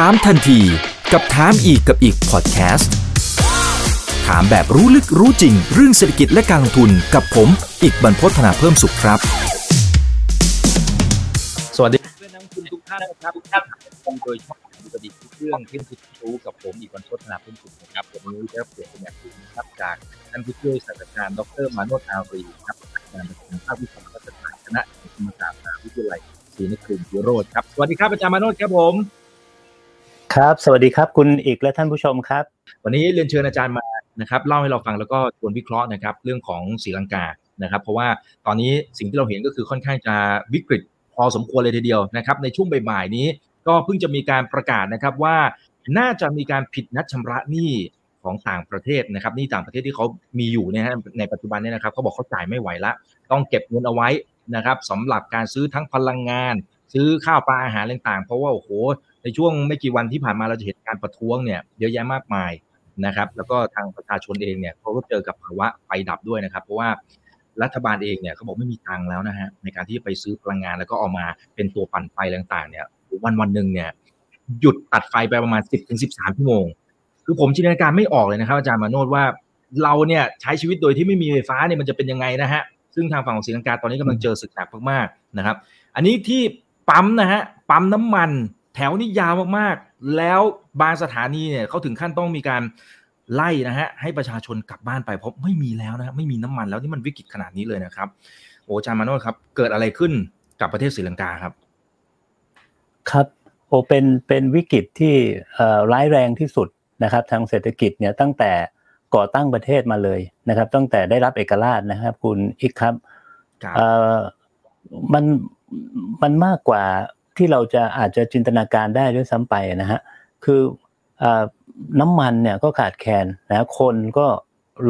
ถามทันทีกับถามอีกกับอีกพอดแคสต์ถามแบบรู้ลึกรู้จริง เรื่องเศรษฐกิจและการลงทุนกับผม อีกบรรพฒนาเพิ่มสุขครับ สวัสดีเพื่อนนักลงทุนทุกท่านนะครับทุกท่านโดยเฉพาะผู้ประดิษฐ์เครื่องที่คิดรู้กับผมอีกบรรพฒนาเพิ่มสุขนะครับวันนี้ได้รับเกียรติเป็นอย่างสูงนะครับจากท่านผู้ช่วยศาสตราจารย์ดรมาโนตอารีครับอาจารย์ประจำภาควิชารัฐศาสตร์คณะธรรมศาสตร์มหาวิทยาลัยศรีนครินทร์วิโรธครับสวัสดีครับอาจารย์มาโนตครับผม ครับ สวัสดีครับ คุณอีกและท่านผู้ชมครับ วันนี้เรียนเชิญอาจารย์มานะครับเล่าให้เราฟังแล้วก็ชวนวิเคราะห์นะครับ เรื่องของศรีลังกานะครับ เพราะว่าตอนนี้สิ่งที่เราเห็นก็คือค่อนข้างจะวิกฤตพอสมควรเลยทีเดียวนะครับ ในช่วงบ่ายๆนี้ก็เพิ่งจะมีการประกาศนะครับว่าน่าจะมีการผิดนัดชำระหนี้ของต่างประเทศนะครับหนี้ต่างประเทศที่เขามีอยู่เนี่ยนะในปัจจุบันเนี่ยนะครับเขาบอกเขาจ่ายไม่ไหวละ ต้องเก็บเงินเอาไว้นะครับสำหรับการซื้อทั้งพลังงาน ซื้อข้าวปลาอาหารต่างๆ เพราะว่าโอ้โห ในช่วงไม่กี่วันที่ผ่านมาเราจะเห็นการประท้วงเนี่ยเยอะแยะมากมายนะครับ แล้วก็ทางประชาชนเองเนี่ยเขาก็เจอกับภาวะไฟดับด้วยนะครับ เพราะว่ารัฐบาลเองเนี่ยเขาบอกไม่มีตังค์แล้วนะฮะในการที่จะไปซื้อพลังงานแล้วก็เอามาเป็นตัวปั่นไฟต่างๆ เนี่ยวันวันหนึ่งเนี่ยหยุดตัดไฟไปประมาณ 10-13ถึงชั่วโมง คือผมจินตนาการไม่ออกเลยนะครับ อาจารย์มาโนดว่าเราเนี่ยใช้ชีวิตโดยที่ไม่มีไฟฟ้าเนี่ยมันจะเป็นยังไงนะฮะซึ่งทางฝั่งของศรีลังกาตอนนี้กำลังเจอศึกหนักมากๆนะครับ อันนี้ที่ปั๊มนะฮะปั๊มน้ำมัน แถวนี้ยาวมากๆ แล้วบางสถานีเนี่ยเขาถึงขั้นต้องมีการไล่นะฮะให้ประชาชนกลับบ้านไปเพราะไม่มีแล้วนะไม่มีน้ำมันแล้วนี่มันวิกฤตขนาดนี้เลยนะครับ โอ้อาจารย์มาโนดครับ เกิดอะไรขึ้นกับประเทศศรีลังกาครับ ครับโอเป็นเป็นวิกฤตที่ร้ายแรงที่สุดนะครับ ทางเศรษฐกิจเนี่ยตั้งแต่ก่อตั้งประเทศมาเลยนะครับ ตั้งแต่ได้รับเอกราชนะครับ คุณอีกครับมันมันมากกว่า ที่เราจะอาจจะจินตนาการได้ด้วยซ้ำไปนะฮะคือน้ำมันเนี่ยก็ขาดแคลนนะคนก็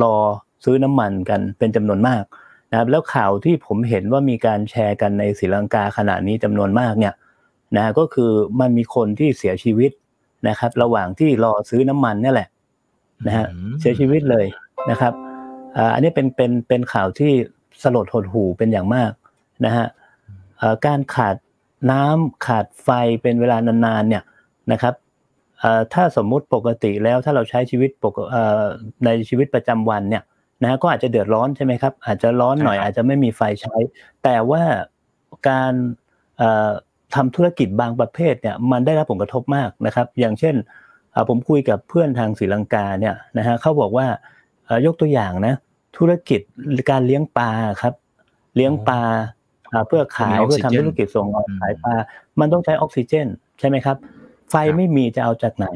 รอซื้อน้ำมันกันเป็นจำนวนมากนะครับแล้วข่าวที่ผมเห็นว่ามีการแชร์กันในศรีลังกาขณะนี้จำนวนมากเนี่ยนะก็คือมันมีคนที่เสียชีวิตนะครับ ระหว่างที่รอซื้อน้ำมันนี่แหละนะฮะเสียชีวิตเลยนะครับอันนี้เป็นเป็นเป็นข่าวที่สลดหดหู่เป็นอย่างมากนะฮะการขาด น้ำขาดไฟเป็นเวลานานๆเนี่ยนะครับถ้าสมมุติปกติแล้วถ้าเราใช้ชีวิตปกในชีวิตประจำวันเนี่ยนะก็อาจจะเดือดร้อนใช่ไหมครับ อาจจะร้อนหน่อยอาจจะไม่มีไฟใช้ แต่ว่าการทำธุรกิจบางประเภทเนี่ยมันได้รับผลกระทบมากนะครับ อย่างเช่นผมคุยกับเพื่อนทางศรีลังกาเนี่ยนะฮะเขาบอกว่ายกตัวอย่างนะธุรกิจการเลี้ยงปลาครับ เลี้ยงปลา เพื่อขายเพื่อทำธุรกิจส่งออกขายปลา มันต้องใช้ออกซิเจน ใช่ไหมครับ ไฟไม่มีจะเอาจากไหน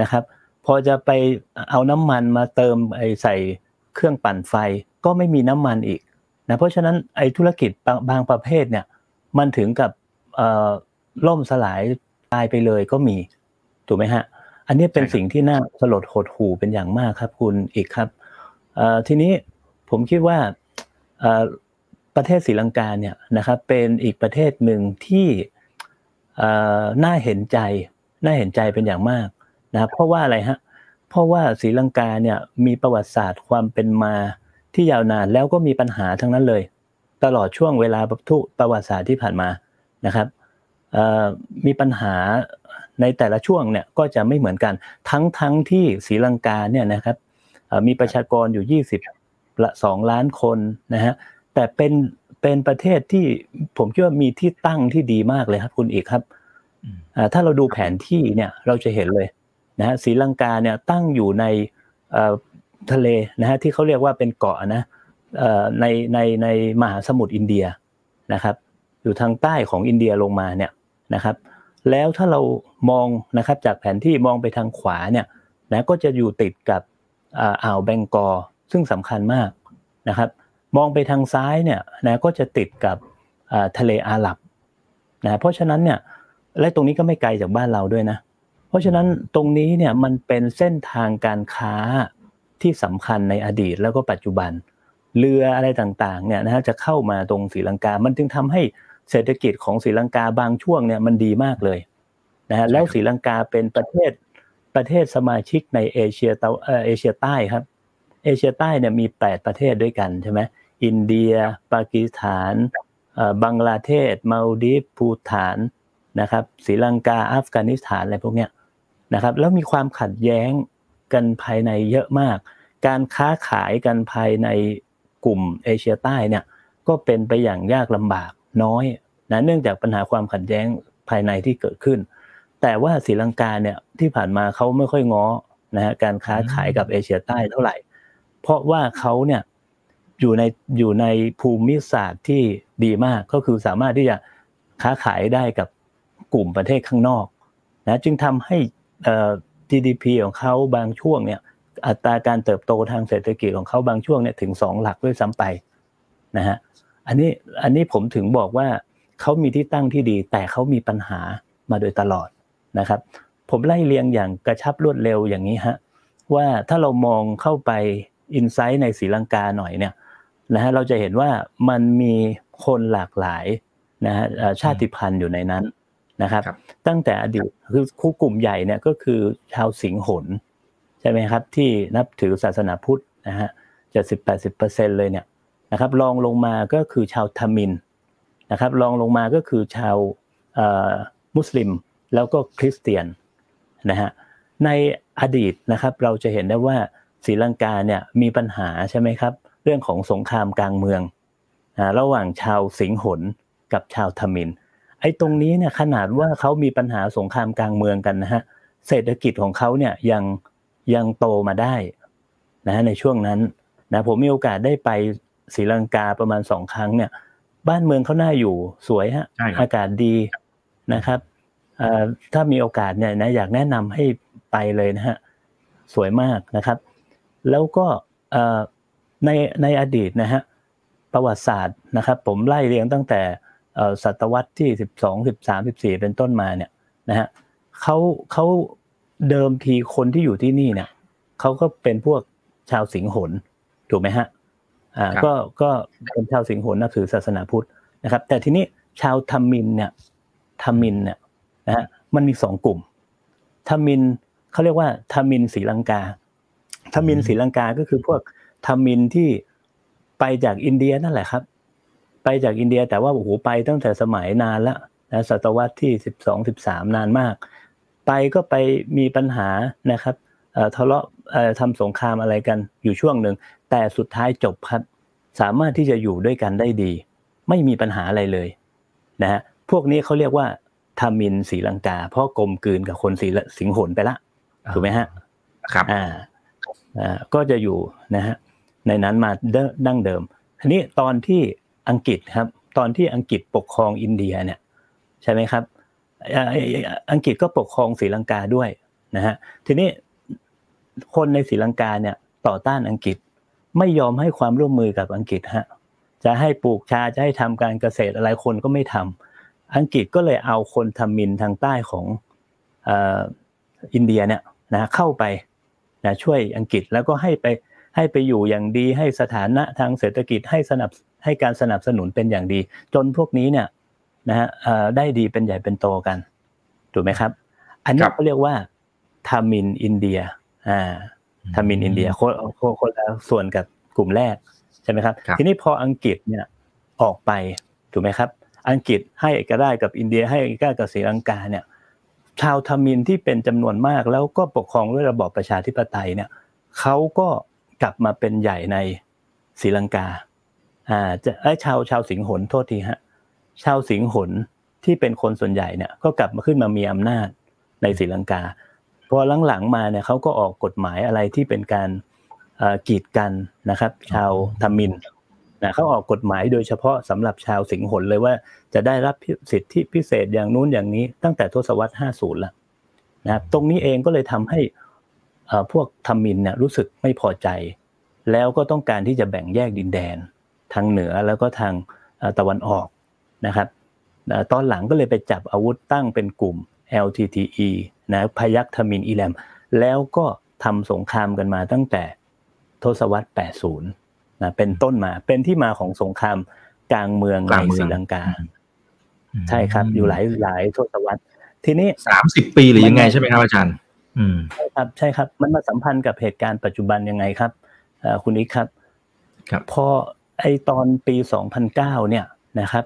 นะครับ พอจะไปเอาน้ำมันมาเติมไอ้ใส่เครื่องปั่นไฟก็ไม่มีน้ำมันอีกนะเพราะฉะนั้นไอ้ธุรกิจบางประเภทเนี่ยมันถึงกับล่มสลายตายไปเลยก็มีถูกไหมฮะอันนี้เป็นสิ่งที่น่าสลดหดหู่เป็นอย่างมากครับคุณอีกครับทีนี้ผมคิดว่า ประเทศศรีลังกาเนี่ยนะครับเป็นอีกประเทศหนึ่งที่น่าเห็นใจน่าเห็นใจเป็นอย่างมากนะครับเพราะว่าอะไรฮะเพราะว่าศรีลังกาเนี่ยมีประวัติศาสตร์ความเป็นมาที่ยาวนานแล้วก็มีปัญหาทั้งนั้นเลย ตลอดช่วงเวลาทุประวัติศาสตร์ที่ผ่านมานะครับมีปัญหาในแต่ละช่วงเนี่ยก็จะไม่เหมือนกัน ทั้งทั้งที่ศรีลังกาเนี่ยนะครับมีประชากรอยู่ 20ละ2ล้านคนนะฮะ แต่เป็นเป็นประเทศที่ผมคิดว่ามีที่ตั้งที่ดีมากเลยครับ คุณอีกครับถ้าเราดูแผนที่เนี่ยเราจะเห็นเลยนะฮะศรีลังกาเนี่ยตั้งอยู่ในทะเลนะฮะที่เขาเรียกว่าเป็นเกาะนะในในในมหาสมุทรอินเดียนะครับ อยู่ทางใต้ของอินเดียลงมาเนี่ยนะครับ แล้วถ้าเรามองนะครับจากแผนที่มองไปทางขวาเนี่ยนะก็จะอยู่ติดกับอ่าวแบงกอซึ่งสำคัญมากนะครับ มองไปทางซ้ายเนี่ยนะก็จะติดกับทะเลอาหรับนะเพราะฉะนั้นเนี่ยและตรงนี้ก็ไม่ไกลจากบ้านเราด้วยนะเพราะฉะนั้นตรงนี้เนี่ยมันเป็นเส้นทางการค้าที่สำคัญในอดีตแล้วก็ปัจจุบัน เรืออะไรต่างๆเนี่ยนะฮะจะเข้ามาตรงศรีลังกา มันจึงทำให้เศรษฐกิจของศรีลังกาบางช่วงเนี่ยมันดีมากเลยนะฮะแล้วศรีลังกาเป็นประเทศประเทศสมาชิกในเอเชียตะเอเชียใต้ครับ เอเชียใต้เนี่ยมีแปดประเทศด้วยกันใช่ไหม อินเดีย ปากีสถานบังกลาเทศมาลดีฟภูฐานนะครับศรีลังกาอัฟกานิสถานอะไรพวกเนี้ยนะครับแล้วมีความขัดแย้งกันภายในเยอะมาก การค้าขายกันภายในกลุ่มเอเชียใต้เนี่ยก็เป็นไปอย่างยากลำบากน้อยนะเนื่องจากปัญหาความขัดแย้งภายในที่เกิดขึ้น แต่ว่าศรีลังกาเนี่ยที่ผ่านมาเขาไม่ค่อยง้อนะฮะการค้าขายกับเอเชียใต้เท่าไหร่ เพราะว่าเขาเนี่ย อยู่ในอยู่ในภูมิศาสตร์ที่ดีมากก็คือสามารถที่จะค้าขายได้กับกลุ่มประเทศข้างนอกนะจึงทำให้ GDP ของเขาบางช่วงเนี่ยอัตราการเติบโตทางเศรษฐกิจของเขาบางช่วงเนี่ยถึงสองหลักด้วยซ้ำไปนะฮะอันนี้อันนี้ผมถึงบอกว่าเขามีที่ตั้งที่ดี แต่เขามีปัญหามาโดยตลอดนะครับ ผมไล่เรียงอย่างกระชับรวดเร็วอย่างนี้ฮะว่าถ้าเรามองเข้าไปอินไซต์ในศรีลังกาหน่อยเนี่ย นะฮะเราจะเห็นว่ามันมีคนหลากหลายนะฮะชาติพันธุ์อยู่ในนั้นนะครับ ตั้งแต่อดีตคือคู่กลุ่มใหญ่เนี่ยก็คือชาวสิงหนใช่ไหมครับที่นับถือศาสนาพุทธนะฮะจะสิบแปดสิบเปอร์เซ็นเลยเนี่ยนะครับรองลงมาก็คือชาวทมินนะครับรองลงมาก็คือชาวมุสลิมแล้วก็คริสเตียนนะฮะในอดีตนะครับเราจะเห็นได้ว่าศรีลังกาเนี่ยมีปัญหาใช่ไหมครับ เรื่องของสงครามกลางเมืองระหว่างชาวสิงหนกับชาวทมินไอ้ตรงนี้เนี่ยขนาดว่าเขามีปัญหาสงครามกลางเมืองกันนะฮะเศรษฐกิจของเขาเนี่ยยังยังโตมาได้นะในช่วงนั้นนะผมมีโอกาสได้ไปศรีลังกาประมาณสองครั้งเนี่ย บ้านเมืองเขาน่าอยู่สวยฮะอากาศดีนะครับถ้ามีโอกาสเนี่ยนะอยากแนะนำให้ไปเลยนะฮะสวยมากนะครับ แล้วก็ ในในอดีตนะฮะประวัติศาสตร์นะครับ ผมไล่เรียงตั้งแต่ศตวรรษที่สิบสองสิบสามสิบสี่เป็นต้นมาเนี่ยนะฮะเขาเขาเดิมทีคนที่อยู่ที่นี่เนี่ยเขาก็เป็นพวกชาวสิงหลถูกไหมฮะอ่าก็ก็เป็นชาวสิงหลนับถือศาสนาพุทธนะครับ แต่ทีนี้ชาวทมิฬเนี่ยทมิฬเนี่ยนะฮะมันมีสองกลุ่มทมิฬเขาเรียกว่าทมิฬศรีลังกาทมิฬศรีลังกาก็คือพวก ทมิฬที่ไปจากอินเดียนั่นแหละครับ ไปจากอินเดียแต่ว่าโอ้โหไปตั้งแต่สมัยนานละนะศตวรรษที่สิบสองสิบสามนานมาก ไปก็ไปมีปัญหานะครับทะเลาะทำสงครามอะไรกันอยู่ช่วงหนึ่ง แต่สุดท้ายจบครับ สามารถที่จะอยู่ด้วยกันได้ดี ไม่มีปัญหาอะไรเลยนะฮะพวกนี้เขาเรียกว่าทามินศรีลังกา เพราะกลมกลืนกับคนสีสิงหนไปละถูกไหมฮะครับอ่าอ่าก็จะอยู่นะฮะ ในนั้นมาดั้งเดิมทีนี้ตอนที่อังกฤษครับ ตอนที่อังกฤษปกครองอินเดียเนี่ยใช่ไหมครับอังกฤษก็ปกครองศรีลังกาด้วยนะฮะทีนี้คนในศรีลังกาเนี่ยต่อต้านอังกฤษไม่ยอมให้ความร่วมมือกับอังกฤษฮะจะให้ปลูกชาจะให้ทำการเกษตรอะไรคนก็ไม่ทำอังกฤษก็เลยเอาคนทำมินทางใต้ของอินเดียเนี่ยนะเข้าไปนะช่วยอังกฤษแล้วก็ให้ไป ให้ไปอยู่อย่างดีให้สถานะทางเศรษฐกิจให้สนับให้การสนับสนุนเป็นอย่างดี จนพวกนี้เนี่ยนะฮะได้ดีเป็นใหญ่เป็นโตกันถูกไหมครับ อันนี้เขาเรียกว่าทามินอินเดียอ่าทามินอินเดียคนคนละส่วนกับกลุ่มแรกใช่ไหมครับ ทีนี้พออังกฤษเนี่ยออกไปถูกไหมครับ อังกฤษให้ก็ได้กับอินเดีย ให้ก็กับศรีลังกาเนี่ย ชาวทามินที่เป็นจำนวนมากแล้วก็ปกครองด้วยระบอบประชาธิปไตยเนี่ยเขาก็ กลับมาเป็นใหญ่ในศรีลังกาอ่าจะไอ้ชาวชาวสิงหนโทษทีฮะชาวสิงหนที่เป็นคนส่วนใหญ่เนี่ยก็กลับมาขึ้นมามีอำนาจในศรีลังกาพอหลังๆมาเนี่ยเขาก็ออกกฎหมายอะไรที่เป็นการกีดกันนะครับ ชาวทมินนะเขาออกกฎหมายโดยเฉพาะสำหรับชาวสิงหนเลยว่าจะได้รับสิทธิพิเศษอย่างนู้นอย่างนี้ตั้งแต่ทศวรรษ 50ละนะครับตรงนี้เองก็เลยทำให้ พวกทมินเนี่ยรู้สึกไม่พอใจ แล้วก็ต้องการที่จะแบ่งแยกดินแดน ทางเหนือแล้วก็ทางตะวันออกนะครับตอนหลังก็เลยไปจับอาวุธตั้งเป็นกลุ่ม LTTE นะพยัคฆ์ทมินอีแลม แล้วก็ทำสงครามกันมาตั้งแต่ทศวรรษ 80 นะเป็นต้นมาเป็นที่มาของสงครามกลางเมืองในศรีลังกา ใช่ครับ อยู่หลายหลายทศวรรษ ทีนี้สามสิบปีหรือยังไงใช่ไหมครับอาจารย์ ใช่ครับใช่ครับ มันมาสัมพันธ์กับเหตุการณ์ปัจจุบันยังไงครับคุณนิกครับครับพอไอตอนปี 2009 เนี่ยนะครับ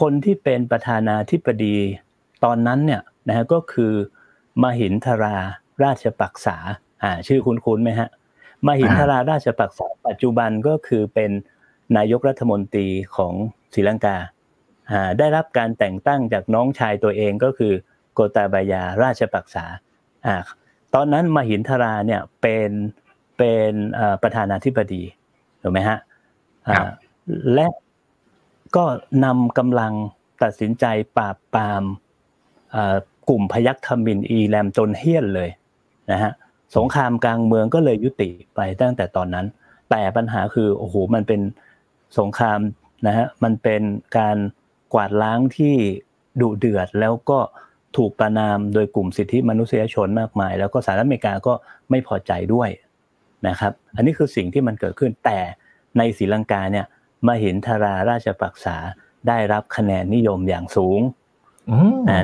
คนที่เป็นประธานาธิบดีตอนนั้นเนี่ยนะฮะก็คือ มหินทราราชปักษาอ่าชื่อคุ้นๆไหมฮะมหินทราราชปักษาปัจจุบันก็คือเป็นนายกรัฐมนตรีของศรีลังกาอ่าได้รับการแต่งตั้งจากน้องชายตัวเองก็คือโกตาบายาราชปักษา อ่าตอนนั้นมหินทราเนี่ยเป็นเป็นประธานาธิบดีถูกไหมฮะและก็นำกำลังตัดสินใจปราบปรามกลุ่มพยัคฆ์ทมินอีแลมจนเฮี้ยนเลยนะฮะสงครามกลางเมืองก็เลยยุติไปตั้งแต่ตอนนั้น แต่ปัญหาคือโอ้โหมันเป็นสงครามนะฮะมันเป็นการกวาดล้างที่ดุเดือดแล้วก็ ถูกประนามโดยกลุ่มสิทธิมนุษยชนมากมาย แล้วก็สหรัฐอเมริกาก็ไม่พอใจด้วยนะครับ อันนี้คือสิ่งที่มันเกิดขึ้นแต่ในศรีลังกาเนี่ยมาเห็นธาราราชปักษาได้รับคะแนนนิยมอย่างสูง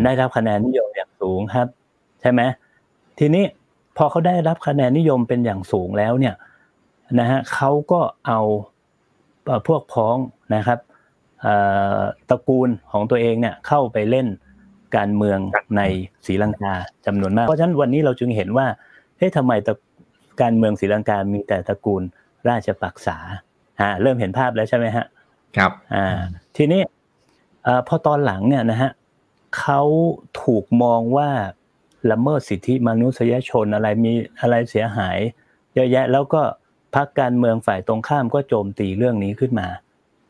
ได้รับคะแนนนิยมอย่างสูงครับ ใช่ไหมทีนี้พอเขาได้รับคะแนนนิยมเป็นอย่างสูงแล้วเนี่ยนะฮะเขาก็เอาพวกพ้องนะครับตระกูลของตัวเองเนี่ยเข้าไปเล่น การเมืองในศรีลังกาจำนวนมาก เพราะฉะนั้นวันนี้เราจึงเห็นว่าเฮ้ยทำไมการเมืองศรีลังกามีแต่ตระกูลราชปักษาอ่าเริ่มเห็นภาพแล้วใช่ไหมฮะครับอ่าทีนี้พอตอนหลังเนี่ยนะฮะเขาถูกมองว่าละเมิดสิทธิมนุษยชนอะไรมีอะไรเสียหาย เยอะแยะแล้วก็พรรคการเมืองฝ่ายตรงข้ามก็โจมตีเรื่องนี้ขึ้นมา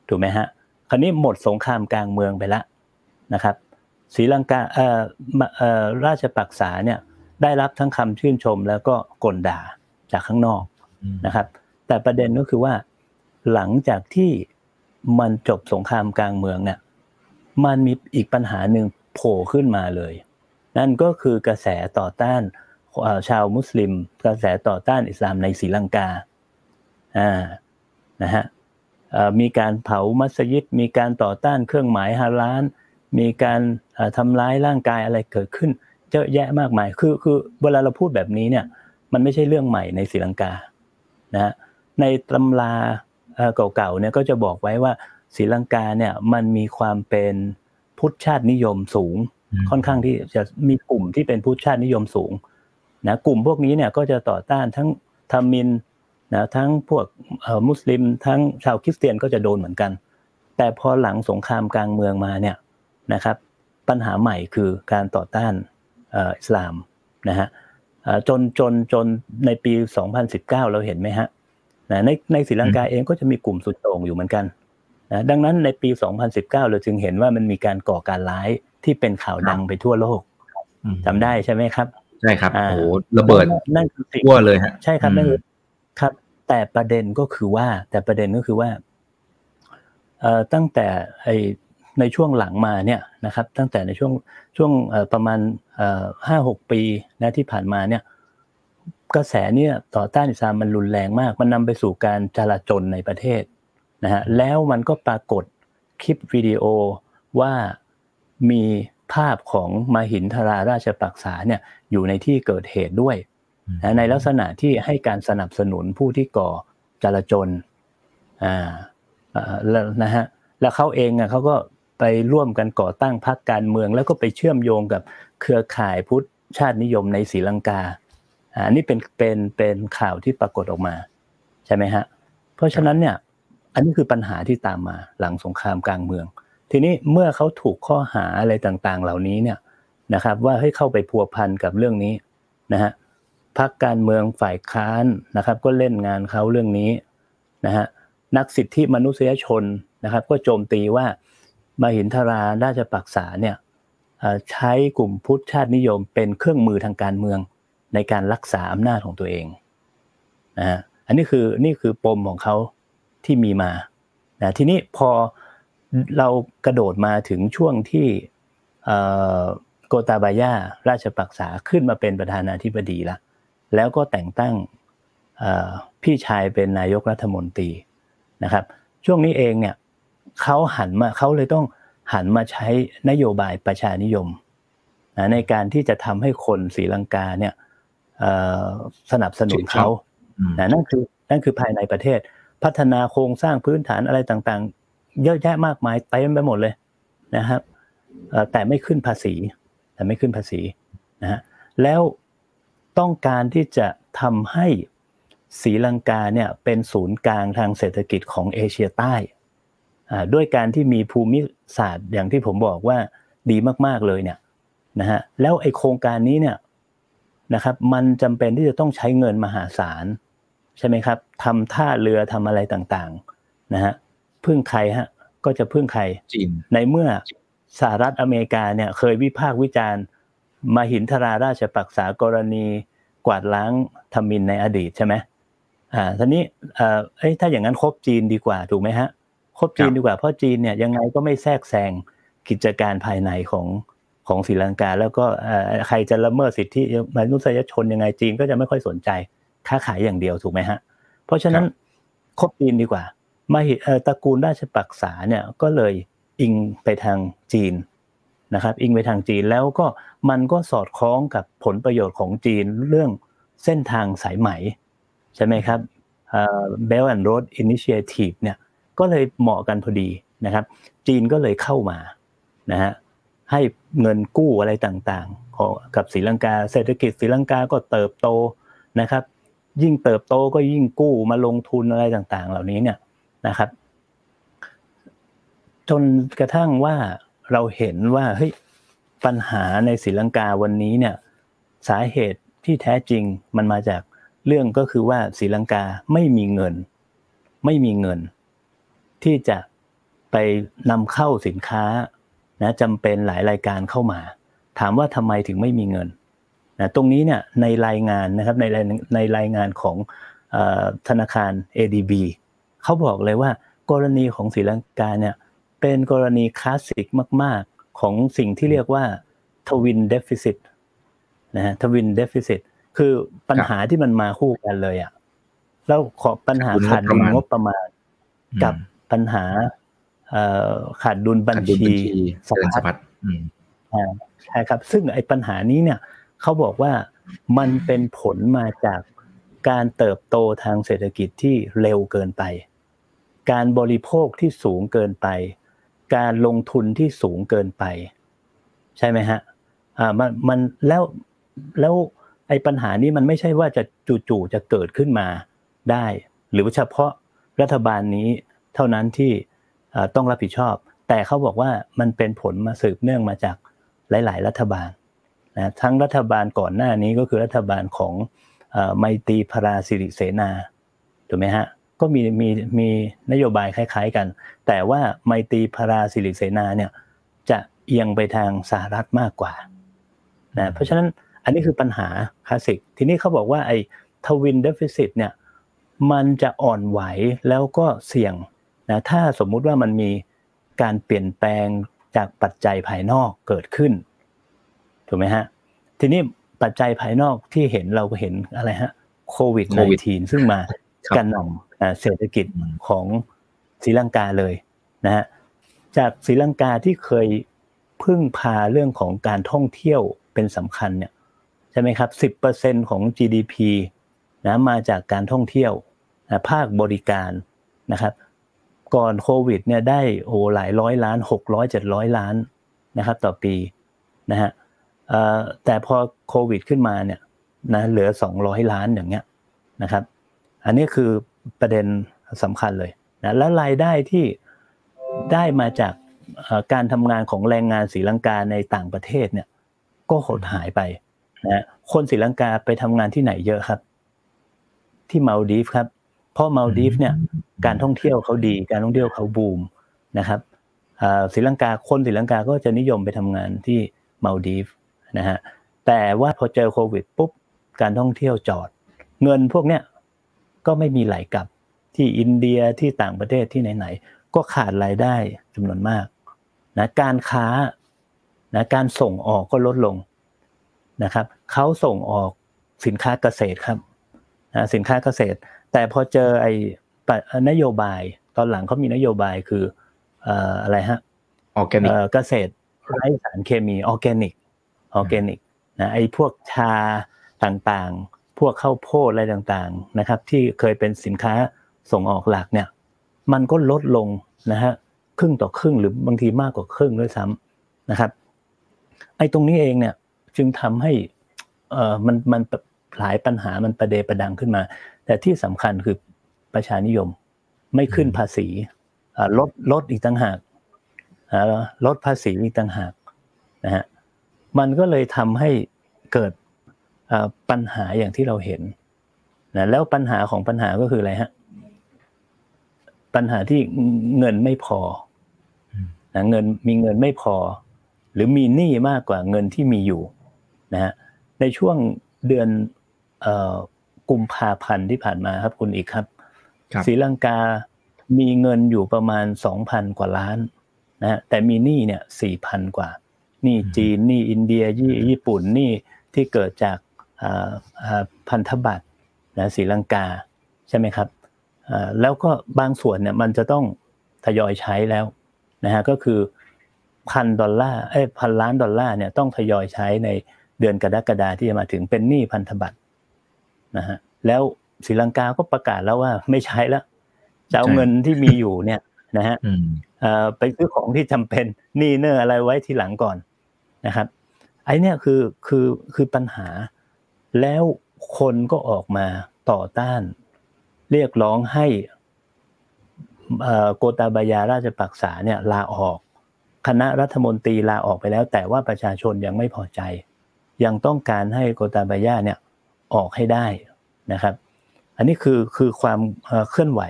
ถูกไหมฮะ คราวนี้หมดสงครามกลางเมืองไปแล้วนะครับ ศรีลังกาเอ่อเอ่อราชปักษาเนี่ยได้รับทั้งคำชื่นชมแล้วก็กลด่าจากข้างนอกนะครับ แต่ประเด็นก็คือว่าหลังจากที่มันจบสงครามกลางเมืองเนี่ยมันมีอีกปัญหาหนึ่งโผล่ขึ้นมาเลย นั่นก็คือกระแสต่อต้านชาวมุสลิม กระแสต่อต้านอิสลามในศรีลังกาอ่านะฮะมีการเผามัสยิดมีการต่อต้านเครื่องหมายฮาลาน มีการทำร้ายร่างกายอะไรเกิดขึ้นเยอะแยะมากมาย คือคือเวลาเราพูดแบบนี้เนี่ย มันไม่ใช่เรื่องใหม่ในศรีลังกานะในตำราเก่าๆเนี่ยก็จะบอกไว้ว่าศรีลังกาเนี่ยมันมีความเป็นพุทธชาตินิยมสูง ค่อนข้างที่จะมีกลุ่มที่เป็นพุทธชาตินิยมสูงนะกลุ่มพวกนี้เนี่ยก็จะต่อต้านทั้งทามินนะทั้งพวกมุสลิม ทั้งชาวคริสเตียนก็จะโดนเหมือนกัน แต่พอหลังสงครามกลางเมืองมาเนี่ย นะครับ ปัญหาใหม่คือการต่อต้านอิสลามนะฮะจนจนจนในปี 2019 เราเห็นไหมฮะในในศรีลังกาเองก็จะมีกลุ่มสุดโต่งอยู่เหมือนกันนะดังนั้นในปี 2019 เราจึงเห็นว่ามันมีการก่อการร้ายที่เป็นข่าวดังไปทั่วโลกจำได้ใช่ไหมครับ ใช่ครับโอ้ระเบิดนั่นคือสิ่งทั่วเลยฮะใช่ครับนั่นครับ แต่ประเด็นก็คือว่า แต่ประเด็นก็คือว่าเอ่อตั้งแต่ไอ ในช่วงหลังมาเนี่ยนะครับตั้งแต่ในช่วงช่วงประมาณห้าหกปีนะที่ผ่านมาเนี่ยกระแสเนี่ยต่อต้านอิสลามมันรุนแรงมาก มันนำไปสู่การจลาจลในประเทศนะฮะแล้วมันก็ปรากฏคลิปวิดีโอว่ามีภาพของมาหินทราราชปักษาเนี่ยอยู่ในที่เกิดเหตุด้วยนะในลักษณะที่ให้การสนับสนุนผู้ที่ก่อจลาจลอ่าแล้วนะฮะแล้วเขาเองอะเขาก็ ไปร่วมกันก่อตั้งพรรคการเมือง แล้วก็ไปเชื่อมโยงกับเครือข่ายพุทธชาตินิยมในศรีลังกาอันนี้เป็นเป็นเป็นข่าวที่ปรากฏออกมาใช่ไหมฮะเพราะฉะนั้นเนี่ยอันนี้คือปัญหาที่ตามมาหลังสงครามกลางเมือง ทีนี้เมื่อเขาถูกข้อหาอะไรต่างๆ เหล่านี้เนี่ยนะครับว่าให้เข้าไปพัวพันกับเรื่องนี้นะฮะพรรคการเมืองฝ่ายค้านนะครับ ก็เล่นงานเขาเรื่องนี้นะฮะนักสิทธิมนุษยชนนะครับ ก็โจมตีว่า มาหินทราราชปักษาเนี่ยใช้กลุ่มพุทธชาตินิยมเป็นเครื่องมือทางการเมืองในการรักษาอำนาจของตัวเองนะฮะอันนี้คือนี่คือปมของเขาที่มีมานะทีนี้พอเรากระโดดมาถึงช่วงที่โกตาบายาราชปักษาขึ้นมาเป็นประธานาธิบดีแล้วแล้วก็แต่งตั้งพี่ชายเป็นนายกรัฐมนตรีนะครับ ช่วงนี้เองเนี่ย เขาหันมาเขาเลยต้องหันมาใช้นโยบายประชานิยมนะในการที่จะทำให้คนศรีลังกาเนี่ยสนับสนุนเขานะนั่นคือนั่นคือภายในประเทศ พัฒนาโครงสร้างพื้นฐานอะไรต่างๆ เยอะแยะมากมายเต็มไปหมดเลยนะครับแต่ไม่ขึ้นภาษี แต่ไม่ขึ้นภาษีนะฮะแล้วต้องการที่จะทำให้ศรีลังกาเนี่ยเป็นศูนย์กลางทางเศรษฐกิจของเอเชียใต้ ด้วยการที่มีภูมิศาสตร์อย่างที่ผมบอกว่าดีมากๆเลยเนี่ยนะฮะแล้วไอโครงการนี้เนี่ยนะครับมันจำเป็นที่จะต้องใช้เงินมหาศาลใช่ไหมครับทำท่าเรือทำอะไรต่างๆนะฮะพึ่งใครฮะก็จะพึ่งใครจีนในเมื่อสหรัฐอเมริกาเนี่ยเคยวิพากษ์วิจารณ์มาหินทราราชปักษากรณีกวาดล้างทมินในอดีตใช่ไหมอ่าทีนี้เอ่อเอ้ถ้าอย่างนั้นคบจีนดีกว่าถูกไหมฮะ คบจีนดีกว่าเพราะจีนเนี่ยยังไงก็ไม่แทรกแซงกิจการภายในของของศรีลังกา แล้วก็ใครจะละเมิดสิทธิมนุษยชนยังไงจีนก็จะไม่ค่อยสนใจค้าขายอย่างเดียวถูกไหมฮะ เพราะฉะนั้นคบจีนดีกว่า มาตระกูลราชปักษาเนี่ยก็เลยอิงไปทางจีนนะครับอิงไปทางจีนแล้วก็มันก็สอดคล้องกับผลประโยชน์ของจีนเรื่องเส้นทางสายไหม ใช่ไหมครับ Belt and Road Initiative เนี่ย ก็เลยเหมาะกันพอดีนะครับ จีนก็เลยเข้ามานะฮะให้เงินกู้อะไรต่างๆของกับศรีลังกา เศรษฐกิจศรีลังกาก็เติบโตนะครับ ยิ่งเติบโตก็ยิ่งกู้มาลงทุนอะไรต่างๆ เหล่านี้เนี่ยนะครับ จนกระทั่งว่าเราเห็นว่าเฮ้ยปัญหาในศรีลังกาวันนี้เนี่ยสาเหตุที่แท้จริงมันมาจากเรื่องก็คือว่าศรีลังกาไม่มีเงิน ไม่มีเงิน ที่จะไปนำเข้าสินค้านะจำเป็นหลายรายการเข้ามา ถามว่าทำไมถึงไม่มีเงินนะตรงนี้เนี่ยในรายงานนะครับในในรายงานของธนาคาร ADB เขาบอกเลยว่ากรณีของศรีลังกาเนี่ยเป็นกรณีคลาสสิกมาก ๆ ของสิ่งที่เรียกว่าทวินเดฟิซิตนะฮะทวินเดฟิซิตคือปัญหาที่มันมาคู่กันเลยอะแล้วขอปัญหาขาดดุลงบประมาณกับ ปัญหาขาดดุลบัญชีสะพัดใช่ครับ ซึ่งไอ้ปัญหานี้เนี่ยเขาบอกว่ามันเป็นผลมาจากการเติบโตทางเศรษฐกิจที่เร็วเกินไป การบริโภคที่สูงเกินไป การลงทุนที่สูงเกินไป ใช่ไหมฮะอ่ามันมันแล้วแล้วไอ้ปัญหานี้มันไม่ใช่ว่าจะจู่ๆจะเกิดขึ้นมาได้ หรือเฉพาะรัฐบาลนี้ เท่านั้นที่ต้องรับผิดชอบ แต่เขาบอกว่ามันเป็นผลมาสืบเนื่องมาจากหลาย ๆ รัฐบาลนะทั้งรัฐบาลก่อนหน้านี้ก็คือรัฐบาลของไมตรีพราสิริเสนาถูกไหมฮะก็มีมีมีนโยบายคล้าย ๆ กัน แต่ว่าไมตรีพาลาสิริเสนาเนี่ยจะเอียงไปทางสหรัฐมากกว่านะเพราะฉะนั้นอันนี้คือปัญหาคลาสสิก ทีนี้เขาบอกว่าไอ้ twin deficit เนี่ยมันจะอ่อนไหวแล้วก็เสี่ยง นะถ้าสมมุติว่ามันมีการเปลี่ยนแปลงจากปัจจัยภายนอกเกิดขึ้นถูกไหมฮะทีนี้ปัจจัยภายนอกที่เห็นเราก็เห็นอะไรฮะโควิด -19 ซึ่งมากันหน่ำเศรษฐกิจของศรีลังกาเลยนะฮะจากศรีลังกาที่เคยพึ่งพาเรื่องของการท่องเที่ยวเป็นสำคัญเนี่ยใช่ไหมครับสิบเปอร์เซ็นของ GDP นะมาจากการท่องเที่ยวนะภาคบริการนะครับ ก่อนโควิดเนี่ยได้โอ้หลายร้อยล้านหกร้อยเจ็ดร้อยล้านนะครับต่อปีนะฮะแต่พอโควิดขึ้นมาเนี่ยนะเหลือสองร้อยล้านอย่างเงี้ยนะครับ อันนี้คือประเด็นสำคัญเลยนะและรายได้ที่ได้มาจากการทำงานของแรงงานศรีลังกาในต่างประเทศเนี่ยก็หดหายไปนะคนศรีลังกาไปทำงานที่ไหนเยอะครับ ที่มาลดีฟครับ เพราะมาลดีฟเนี่ยการท่องเที่ยวเขาดี การท่องเที่ยวเขาบูมนะครับศรีลังกาคนศรีลังกาก็จะนิยมไปทำงานที่มาลดีฟนะฮะแต่ว่าพอเจอโควิดปุ๊บการท่องเที่ยวจอด เงินพวกเนี้ยก็ไม่มีไหลกลับที่อินเดียที่ต่างประเทศที่ไหนๆก็ขาดรายได้จำนวนมากนะการค้านะการส่งออกก็ลดลงนะครับเขาส่งออกสินค้าเกษตรครับนะสินค้าเกษตร แต่พอเจอไอ้นโยบายตอนหลังเขามีนโยบายคืออะไรฮะออร์แกนิกเกษตรไร้สารเคมีออร์แกนิกออร์แกนิกนะไอ้พวกชาต่างๆ พวกข้าวโพดอะไรต่างๆนะครับ ที่เคยเป็นสินค้าส่งออกหลักเนี่ย มันก็ลดลงนะฮะครึ่งต่อครึ่งหรือบางทีมากกว่าครึ่งด้วยซ้ำนะครับ ไอ้ตรงนี้เองเนี่ยจึงทำให้เออมันมันหลายปัญหามันประเดประดังขึ้นมา แต่ที่สำคัญคือประชานิยมไม่ขึ้นภาษีลดลดอีกต่างหากลดภาษีอีกต่างหากนะฮะมันก็เลยทำให้เกิดปัญหาอย่างที่เราเห็นนะแล้วปัญหาของปัญหาก็คืออะไรฮะปัญหาที่เงินไม่พอนะเงินมีเงินไม่พอ หรือมีหนี้มากกว่าเงินที่มีอยู่นะฮะในช่วงเดือน กุมภาพันธ์ที่ผ่านมาครับคุณอีกครับศรีลังกามีเงินอยู่ประมาณสองพันกว่าล้านนะฮะแต่มีหนี้เนี่ยสี่พันกว่าหนี้จีนหนี้อินเดียญี่ปุ่นหนี้ที่เกิดจากพันธบัตรนะศรีลังกาใช่ไหมครับแล้วก็บางส่วนเนี่ยมันจะต้องทยอยใช้แล้วนะฮะก็คือพันดอลลาร์เอ้พันล้านดอลลาร์เนี่ยต้องทยอยใช้ในเดือนกรกฎาที่จะมาถึงเป็นหนี้พันธบัตร นะฮะแล้วศรีลังกาก็ประกาศแล้วว่าไม่ใช้แล้วจะเอาเงินที่มีอยู่เนี่ยนะฮะไปซื้อของที่จำเป็นหนี้เนออะไรไว้ทีหลังก่อนนะครับ ไอ้เนี่ยคือคือคือปัญหา แล้วคนก็ออกมาต่อต้าน เรียกร้องให้โกตาบายาราชปักษาเนี่ยลาออก คณะรัฐมนตรีลาออกไปแล้ว แต่ว่าประชาชนยังไม่พอใจ ยังต้องการให้โกตาบายาเนี่ย ออกให้ได้นะครับ อันนี้คือคือความเคลื่อนไหว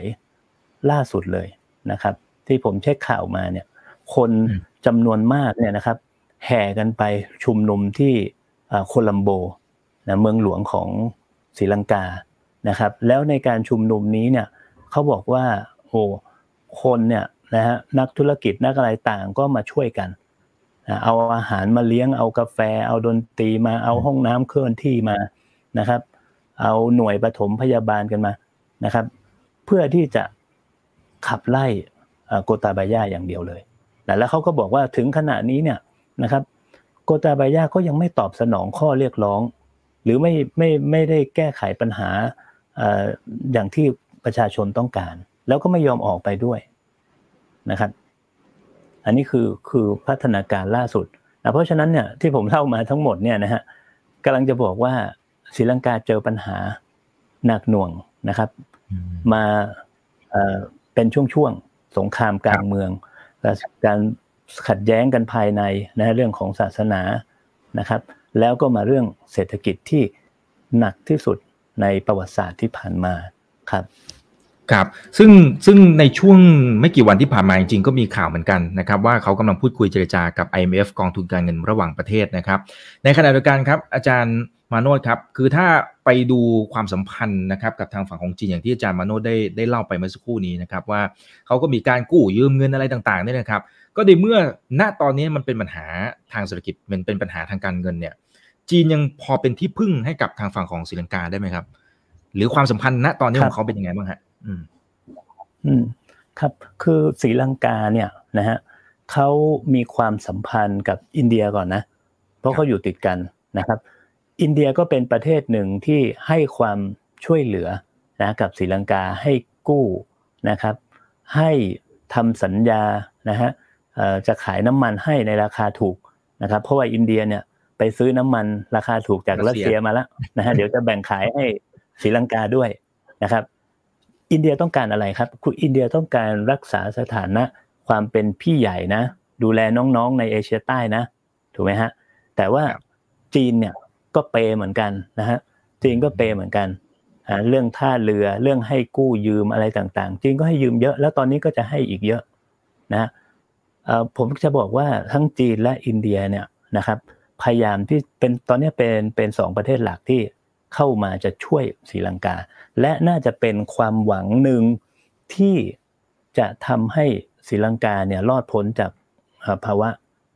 ล่าสุดเลยนะครับ ที่ผมเช็คข่าวมาเนี่ยคนจำนวนมากเนี่ยนะครับ แห่กันไปชุมนุมที่โคลัมโบนะเมืองหลวงของศรีลังกานะครับ แล้วในการชุมนุมนี้เนี่ยเขาบอกว่าโอ้คนเนี่ยนะฮะนักธุรกิจนักอะไรต่างก็มาช่วยกันเอาอาหารมาเลี้ยงเอากาแฟ เอาดนตรีมาเอาห้องน้ำเคลื่อนที่มา นะครับ เอาหน่วยปฐมพยาบาลกันมานะครับ เพื่อที่จะขับไล่โกตาบายาอย่างเดียวเลยแล้วเขาก็บอกว่าถึงขณะนี้เนี่ยนะครับ โกตาบายาก็ยังไม่ตอบสนองข้อเรียกร้อง หรือไม่ไม่ไม่ได้แก้ไขปัญหาอย่างที่ประชาชนต้องการ แล้วก็ไม่ยอมออกไปด้วยนะครับ อันนี้คือคือพัฒนาการล่าสุดนะเพราะฉะนั้นเนี่ยที่ผมเล่ามาทั้งหมดเนี่ยนะฮะกำลังจะบอกว่า ศรีลังกาเจอปัญหาหนักหน่วงนะครับ มาเป็นช่วงๆสงครามกลางเมืองการขัดแย้งกันภายในนะเรื่องของศาสนานะครับ แล้วก็มาเรื่องเศรษฐกิจที่หนักที่สุดในประวัติศาสตร์ที่ผ่านมาครับครับซึ่งซึ่งในช่วงไม่กี่วันที่ผ่านมาจริงๆก็มีข่าวเหมือนกันนะครับ ว่าเขากำลังพูดคุยเจรจากับ IMF กองทุนการเงินระหว่างประเทศนะครับ ในขณะเดียวกันครับ อาจารย์ มาโนดครับ คือถ้าไปดูความสัมพันธ์นะครับกับทางฝั่งของจีนอย่างที่อาจารย์มาโนดได้ได้เล่าไปเมื่อสักครู่นี้นะครับว่าเขาก็มีการกู้ยืมเงินอะไรต่างๆเนี่ยนะครับ ก็ในเมื่อณตอนนี้มันเป็นปัญหาทางเศรษฐกิจมันเป็นปัญหาทางการเงินเนี่ย จีนยังพอเป็นที่พึ่งให้กับทางฝั่งของศรีลังกาได้ไหมครับ หรือความสัมพันธ์ณตอนนี้ของเขาเป็นยังไงบ้างฮะอืม อืม ครับ คือศรีลังกาเนี่ยนะฮะเขามีความสัมพันธ์กับอินเดียก่อนนะ เพราะเขาอยู่ติดกันนะครับ อินเดียก็เป็นประเทศหนึ่งที่ให้ความช่วยเหลือนะกับศรีลังกาให้กู้นะครับ ให้ทำสัญญานะฮะจะขายน้ำมันให้ในราคาถูกนะครับ เพราะว่าอินเดียเนี่ยไปซื้อน้ำมันราคาถูกจากรัสเซียมาแล้วนะฮะเดี๋ยวจะแบ่งขายให้ศรีลังกาด้วยนะครับ อินเดียต้องการอะไรครับ คุณอินเดียต้องการรักษาสถานะความเป็นพี่ใหญ่นะ ดูแลน้องๆในเอเชียใต้นะ ถูกไหมฮะแต่ว่าจีนเนี่ย ก็เปเหมือนกันนะฮะจีนก็เปเหมือนกันเรื่องท่าเรือเรื่องให้กู้ยืมอะไรต่างๆ จีนก็ให้ยืมเยอะ แล้วตอนนี้ก็จะให้อีกเยอะนะผมจะบอกว่าทั้งจีนและอินเดียเนี่ยนะครับพยายามที่เป็นตอนนี้เป็นเป็นสองประเทศหลักที่เข้ามาจะช่วยศรีลังกา และน่าจะเป็นความหวังหนึ่งที่จะทำให้ศรีลังกาเนี่ยรอดพ้นจากภาวะ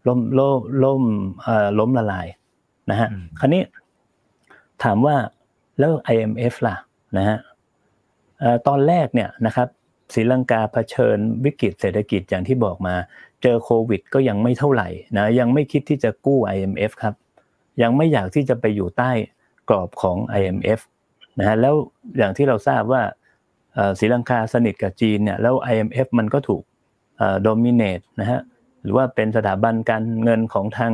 ล้มล้มล้มล้มละลาย นะฮะคราวนี้ถามว่าแล้ว IMF ล่ะนะฮะตอนแรกเนี่ยนะครับศรีลังกาเผชิญวิกฤตเศรษฐกิจอย่างที่บอกมา เจอโควิดก็ยังไม่เท่าไหร่นะยังไม่คิดที่จะกู้ IMF ครับ ยังไม่อยากที่จะไปอยู่ใต้กรอบของ IMF นะฮะแล้วอย่างที่เราทราบว่าศรีลังกาสนิทกับจีนเนี่ยแล้ว IMF มันก็ถูกโดมิเนตนะฮะหรือว่าเป็นสถาบันการเงินของทาง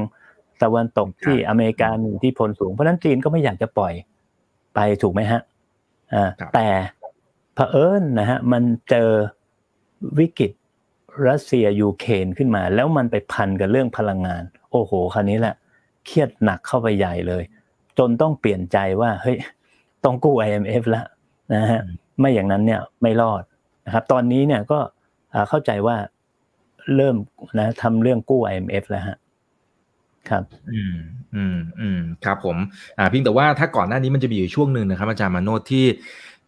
ตะวันตกที่อเมริกามีอิทธิพลสูงเพราะนั้นจีนก็ไม่อยากจะปล่อยไปถูกไหมฮะอ่าแต่เผอิญนะฮะมันเจอวิกฤตรัสเซียยูเครนขึ้นมา แล้วมันไปพันกับเรื่องพลังงาน โอ้โหคราวนี้แหละเครียดหนักเข้าไปใหญ่เลย จนต้องเปลี่ยนใจว่าเฮ้ยต้องกู้ IMF แล้วนะฮะไม่อย่างนั้นเนี่ยไม่รอดนะครับตอนนี้เนี่ยก็เข้าใจว่าเริ่มนะทำเรื่องกู้ IMF แล้วฮะ ครับ อืมอืมอืมครับผม อ่าเพียงแต่ว่าถ้าก่อนหน้านี้มันจะมีอยู่ช่วงหนึ่งนะครับ อาจารย์มาโนที่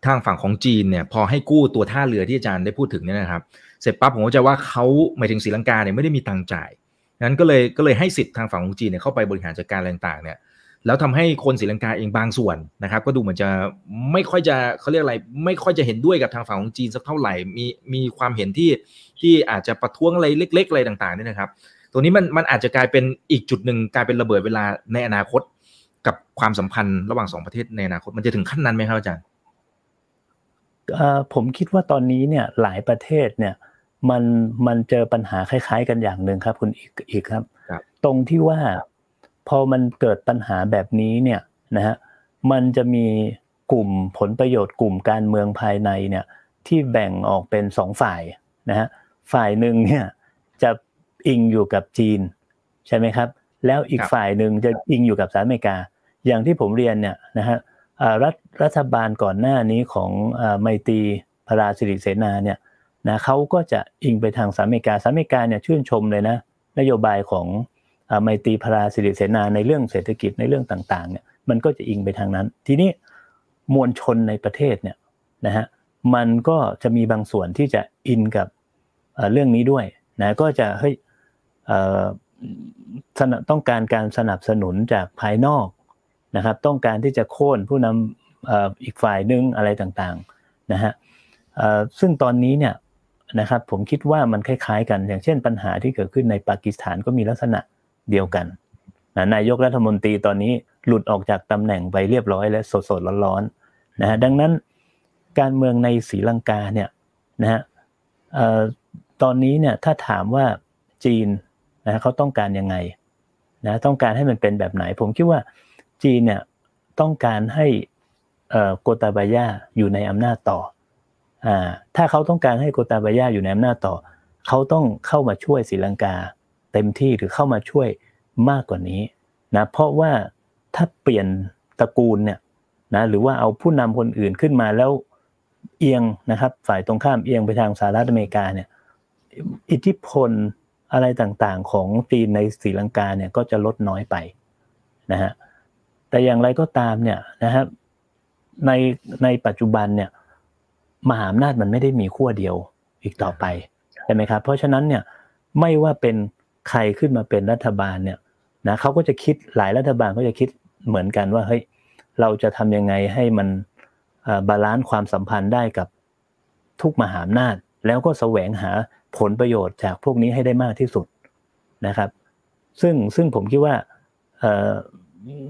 ทางฝั่งของจีนเนี่ย พอให้กู้ตัวท่าเรือที่อาจารย์ได้พูดถึงเนี่ยนะครับ เสร็จปั๊บผมก็จะว่าเขาหมายถึงศรีลังกาเนี่ยไม่ได้มีตังจ่ายนั้นก็เลยก็เลยให้สิทธิ์ทางฝั่งของจีนเนี่ยเข้าไปบริหารจัดการอะไรต่างๆเนี่ย แล้วทำให้คนศรีลังกาเองบางส่วนนะครับ ก็ดูเหมือนจะไม่ค่อยจะเขาเรียกอะไร ไม่ค่อยจะเห็นด้วยกับทางฝั่งของจีนสักเท่าไหร่มีมีความเห็นที่ที่อาจจะประท้วงอะไรเล็ก ๆ อะไรต่างๆนี่นะครับ ตัวนี้มันมันอาจจะกลายเป็นอีกจุดหนึ่งกลายเป็นระเบิดเวลาในอนาคต กับความสัมพันธ์ระหว่างสองประเทศในอนาคตมันจะถึงขั้นนั้นไหมครับอาจารย์ผมคิดว่าตอนนี้เนี่ยหลายประเทศเนี่ยมันมันเจอปัญหาคล้าย ๆ กันอย่างหนึ่งครับ คุณอีกอีกครับ ตรงที่ว่าพอมันเกิดปัญหาแบบนี้เนี่ยนะฮะมันจะมีกลุ่มผลประโยชน์กลุ่มการเมืองภายในเนี่ยที่แบ่งออกเป็นสองฝ่ายนะฮะฝ่ายหนึ่งเนี่ยจะ อิงอยู่กับจีน ใช่ไหมครับ แล้วอีกฝ่ายหนึ่งจะอิงอยู่กับสหรัฐอเมริกา อย่างที่ผมเรียนเนี่ยนะฮะรัฐรัฐบาลก่อนหน้านี้ของไมตรีพระราสิริเสนาเนี่ยนะเขาก็จะอิงไปทางสหรัฐอเมริกาสหรัฐอเมริกาเนี่ยชื่นชมเลยนะนโยบายของไมตรีพระราสิริเสนาในเรื่องเศรษฐกิจในเรื่องต่างๆเนี่ยมันก็จะอิงไปทางนั้น ทีนี้มวลชนในประเทศเนี่ยนะฮะมันก็จะมีบางส่วนที่จะอินกับเรื่องนี้ด้วยนะก็จะเฮ้ย ต้องการการสนับสนุนจากภายนอกนะครับ ต้องการที่จะโค่นผู้นำอีกฝ่ายนึงอะไรต่างๆนะฮะซึ่งตอนนี้เนี่ยนะครับผมคิดว่ามันคล้ายๆกัน อย่างเช่นปัญหาที่เกิดขึ้นในปากีสถานก็มีลักษณะเดียวกันนะนายกรัฐมนตรีตอนนี้หลุดออกจากตำแหน่งไปเรียบร้อยและสดๆร้อนๆนะฮะดังนั้นการเมืองในศรีลังกาเนี่ยนะฮะตอนนี้เนี่ยถ้าถามว่าจีน นะเขาต้องการยังไงนะต้องการให้มันเป็นแบบไหน ผมคิดว่าจีนเนี่ยต้องการให้โกตาบายาอยู่ในอำนาจต่ออ่าถ้าเขาต้องการให้โกตาบายาอยู่ในอำนาจต่อ เขาต้องเข้ามาช่วยศรีลังกาเต็มที่หรือเข้ามาช่วยมากกว่านี้นะเพราะว่าถ้าเปลี่ยนตระกูลเนี่ยนะหรือว่าเอาผู้นำคนอื่นขึ้นมาแล้วเอียงนะครับ ฝ่ายตรงข้ามเอียงไปทางสหรัฐอเมริกาเนี่ยอิทธิพล อะไรต่างๆของจีนในศรีลังกาเนี่ยก็จะลดน้อยไปนะฮะแต่อย่างไรก็ตามเนี่ยนะครับในในปัจจุบันเนี่ยมหาอำนาจมันไม่ได้มีขั้วเดียวอีกต่อไปใช่ไหมครับเพราะฉะนั้นเนี่ยไม่ว่าเป็นใครขึ้นมาเป็นรัฐบาลเนี่ยนะเขาก็จะคิดหลายรัฐบาลก็จะคิดเหมือนกันว่าเฮ้ยเราจะทำยังไงให้มัน balance ความสัมพันธ์ได้กับทุกมหาอำนาจ แล้วก็แสวงหา ผลประโยชน์จากพวกนี้ให้ได้มากที่สุดนะครับ ซึ่งซึ่งผมคิดว่า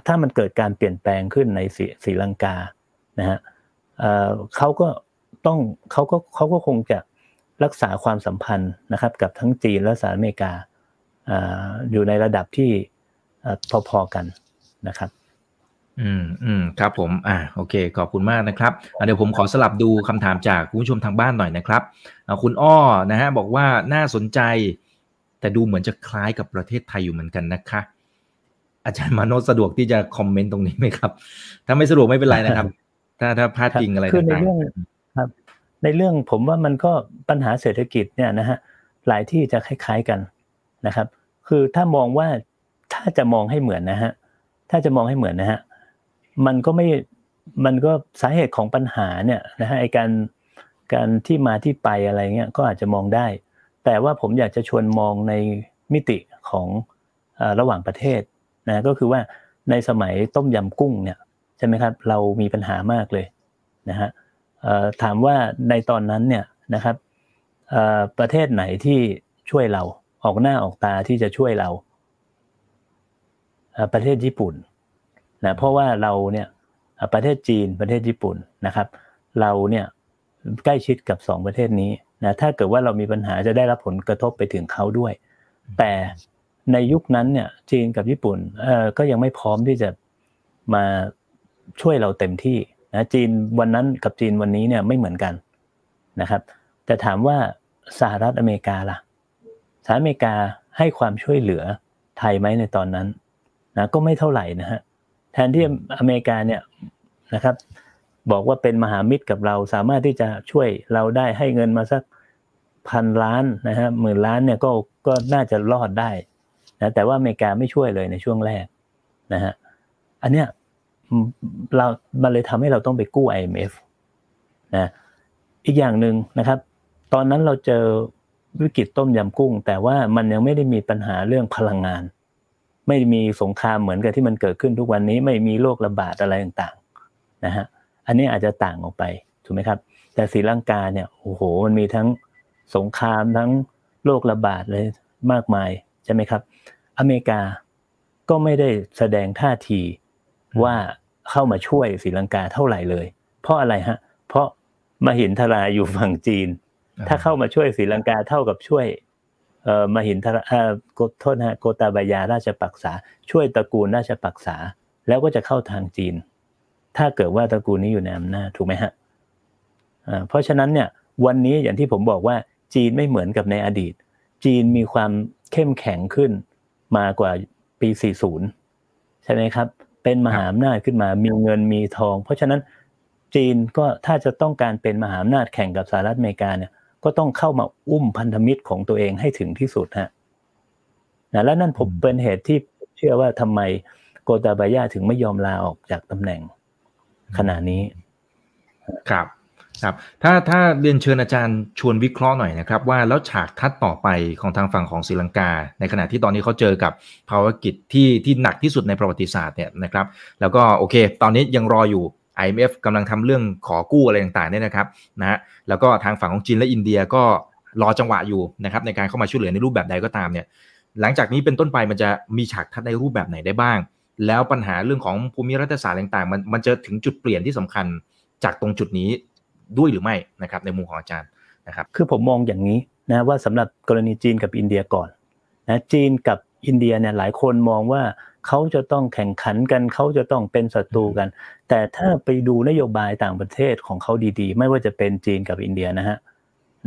ถ้ามันเกิดการเปลี่ยนแปลงขึ้นในศรีลังกานะฮะเขาก็ต้องเขาก็เขาก็คงจะรักษาความสัมพันธ์นะครับ กับทั้งจีนและสหรัฐอเมริกาอยู่ในระดับที่พอๆกันนะครับ อืมอืมครับผม อ่าโอเค ขอบคุณมากนะครับเดี๋ยวผมขอสลับดูคำถามจากคุณผู้ชมทางบ้านหน่อยนะครับคุณอ้อนะฮะบอกว่าน่าสนใจ แต่ดูเหมือนจะคล้ายกับประเทศไทยอยู่เหมือนกันนะคะ อาจารย์มาโนสะดวกที่จะคอมเมนต์ตรงนี้ไหมครับ ถ้าไม่สะดวกไม่เป็นไรนะครับ ถ้าถ้าพลาดจริงอะไรต่างๆคือในเรื่องครับ ในเรื่องผมว่ามันก็ปัญหาเศรษฐกิจเนี่ยนะฮะหลายที่จะคล้าย ๆกันนะครับ คือถ้ามองว่าถ้าจะมองให้เหมือนนะฮะถ้าจะมองให้เหมือนนะฮะ มันก็ไม่มันก็สาเหตุของปัญหาเนี่ยนะฮะไอการการที่มาที่ไปอะไรเงี้ยก็อาจจะมองได้ แต่ว่าผมอยากจะชวนมองในมิติของระหว่างประเทศนะก็คือว่าในสมัยต้มยำกุ้งเนี่ยใช่ไหมครับเรามีปัญหามากเลยนะฮะถามว่าในตอนนั้นเนี่ยนะครับประเทศไหนที่ช่วยเราออกหน้าออกตาที่จะช่วยเราประเทศญี่ปุ่น นะเพราะว่าเราเนี่ยประเทศจีนประเทศญี่ปุ่นนะครับ เราเนี่ยใกล้ชิดกับสองประเทศนี้นะถ้าเกิดว่าเรามีปัญหาจะได้รับผลกระทบไปถึงเขาด้วย แต่ในยุคนั้นเนี่ยจีนกับญี่ปุ่นเอ่อก็ยังไม่พร้อมที่จะมาช่วยเราเต็มที่นะจีนวันนั้นกับจีนวันนี้เนี่ยไม่เหมือนกันนะครับ แต่ถามว่าสหรัฐอเมริกาล่ะสหรัฐอเมริกาให้ความช่วยเหลือไทยไหมในตอนนั้นนะก็ไม่เท่าไหร่นะฮะ แทนที่อเมริกาเนี่ยนะครับ บอกว่าเป็นมหามิตรกับเราสามารถที่จะช่วยเราได้ให้เงินมาสักพันล้านนะฮะหมื่นล้านเนี่ยก็ก็น่าจะรอดได้นะแต่ว่าอเมริกาไม่ช่วยเลยในช่วงแรกนะฮะอันเนี้ยเรามันเลยทำให้เราต้องไปกู้ IMF นะอีกอย่างหนึ่งนะครับ ตอนนั้นเราเจอวิกฤตต้มยำกุ้ง แต่ว่ามันยังไม่ได้มีปัญหาเรื่องพลังงาน ไม่มีสงครามเหมือนกับที่มันเกิดขึ้นทุกวันนี้ไม่มีโรคระบาดอะไรต่างๆนะฮะอันนี้อาจจะต่างออกไปถูกไหมครับ แต่ศรีลังกาเนี่ยโอ้โหมันมีทั้งสงครามทั้งโรคระบาดเลยมากมายใช่ไหมครับ อเมริกาก็ไม่ได้แสดงท่าทีว่าเข้ามาช่วยศรีลังกาเท่าไหร่เลย เพราะอะไรฮะ เพราะมหินทราอยู่ฝั่งจีน ถ้าเข้ามาช่วยศรีลังกาเท่ากับช่วยเอ่อ มหินทราเอ่อโทษนะโกตาบายาราชปักษา ช่วยตระกูลราชปักษา แล้วก็จะเข้าทางจีน ถ้าเกิดว่าตระกูลนี้อยู่ในอำนาจถูกไหมฮะเพราะฉะนั้นเนี่ยวันนี้อย่างที่ผมบอกว่าจีนไม่เหมือนกับในอดีต จีนมีความเข้มแข็งขึ้นมากว่าปี 40 ใช่ไหมครับ เป็นมหาอำนาจขึ้นมามีเงินมีทอง เพราะฉะนั้นจีนก็ถ้าจะต้องการเป็นมหาอำนาจแข่งกับสหรัฐอเมริกาเนี่ย ก็ต้องเข้ามาอุ้มพันธมิตรของตัวเองให้ถึงที่สุดฮะนะและนั่นผมเป็นเหตุที่เชื่อว่าทำไมโกตาบายาถึงไม่ยอมลาออกจากตำแหน่งขณะนี้ครับครับถ้าถ้าเรียนเชิญอาจารย์ชวนวิเคราะห์หน่อยนะครับ ว่าแล้วฉากทัดต่อไปของทางฝั่งของศรีลังกา ในขณะที่ตอนนี้เขาเจอกับภาวะกิจที่ที่หนักที่สุดในประวัติศาสตร์เนี่ยนะครับ แล้วก็โอเค ตอนนี้ยังรออยู่ IMF กำลังทำเรื่องขอกู้อะไรต่างๆเนี่ยนะครับนะฮะแล้วก็ทางฝั่งของจีนและอินเดียก็รอจังหวะอยู่นะครับในการเข้ามาช่วยเหลือในรูปแบบใดก็ตามเนี่ยหลังจากนี้เป็นต้นไปมันจะมีฉากทัดในรูปแบบไหนได้บ้าง แล้วปัญหาเรื่องของภูมิรัฐศาสตร์ต่างๆ มันมันจะถึงจุดเปลี่ยนที่สำคัญจากตรงจุดนี้ด้วยหรือไม่นะครับในมุมของอาจารย์นะครับคือผมมองอย่างนี้นะว่าสำหรับกรณีจีนกับอินเดียก่อนนะจีนกับอินเดียเนี่ยหลายคนมองว่า เขาจะต้องแข่งขันกันเขาจะต้องเป็นศัตรูกัน แต่ถ้าไปดูนโยบายต่างประเทศของเขาดีๆ ไม่ว่าจะเป็นจีนกับอินเดียนะฮะ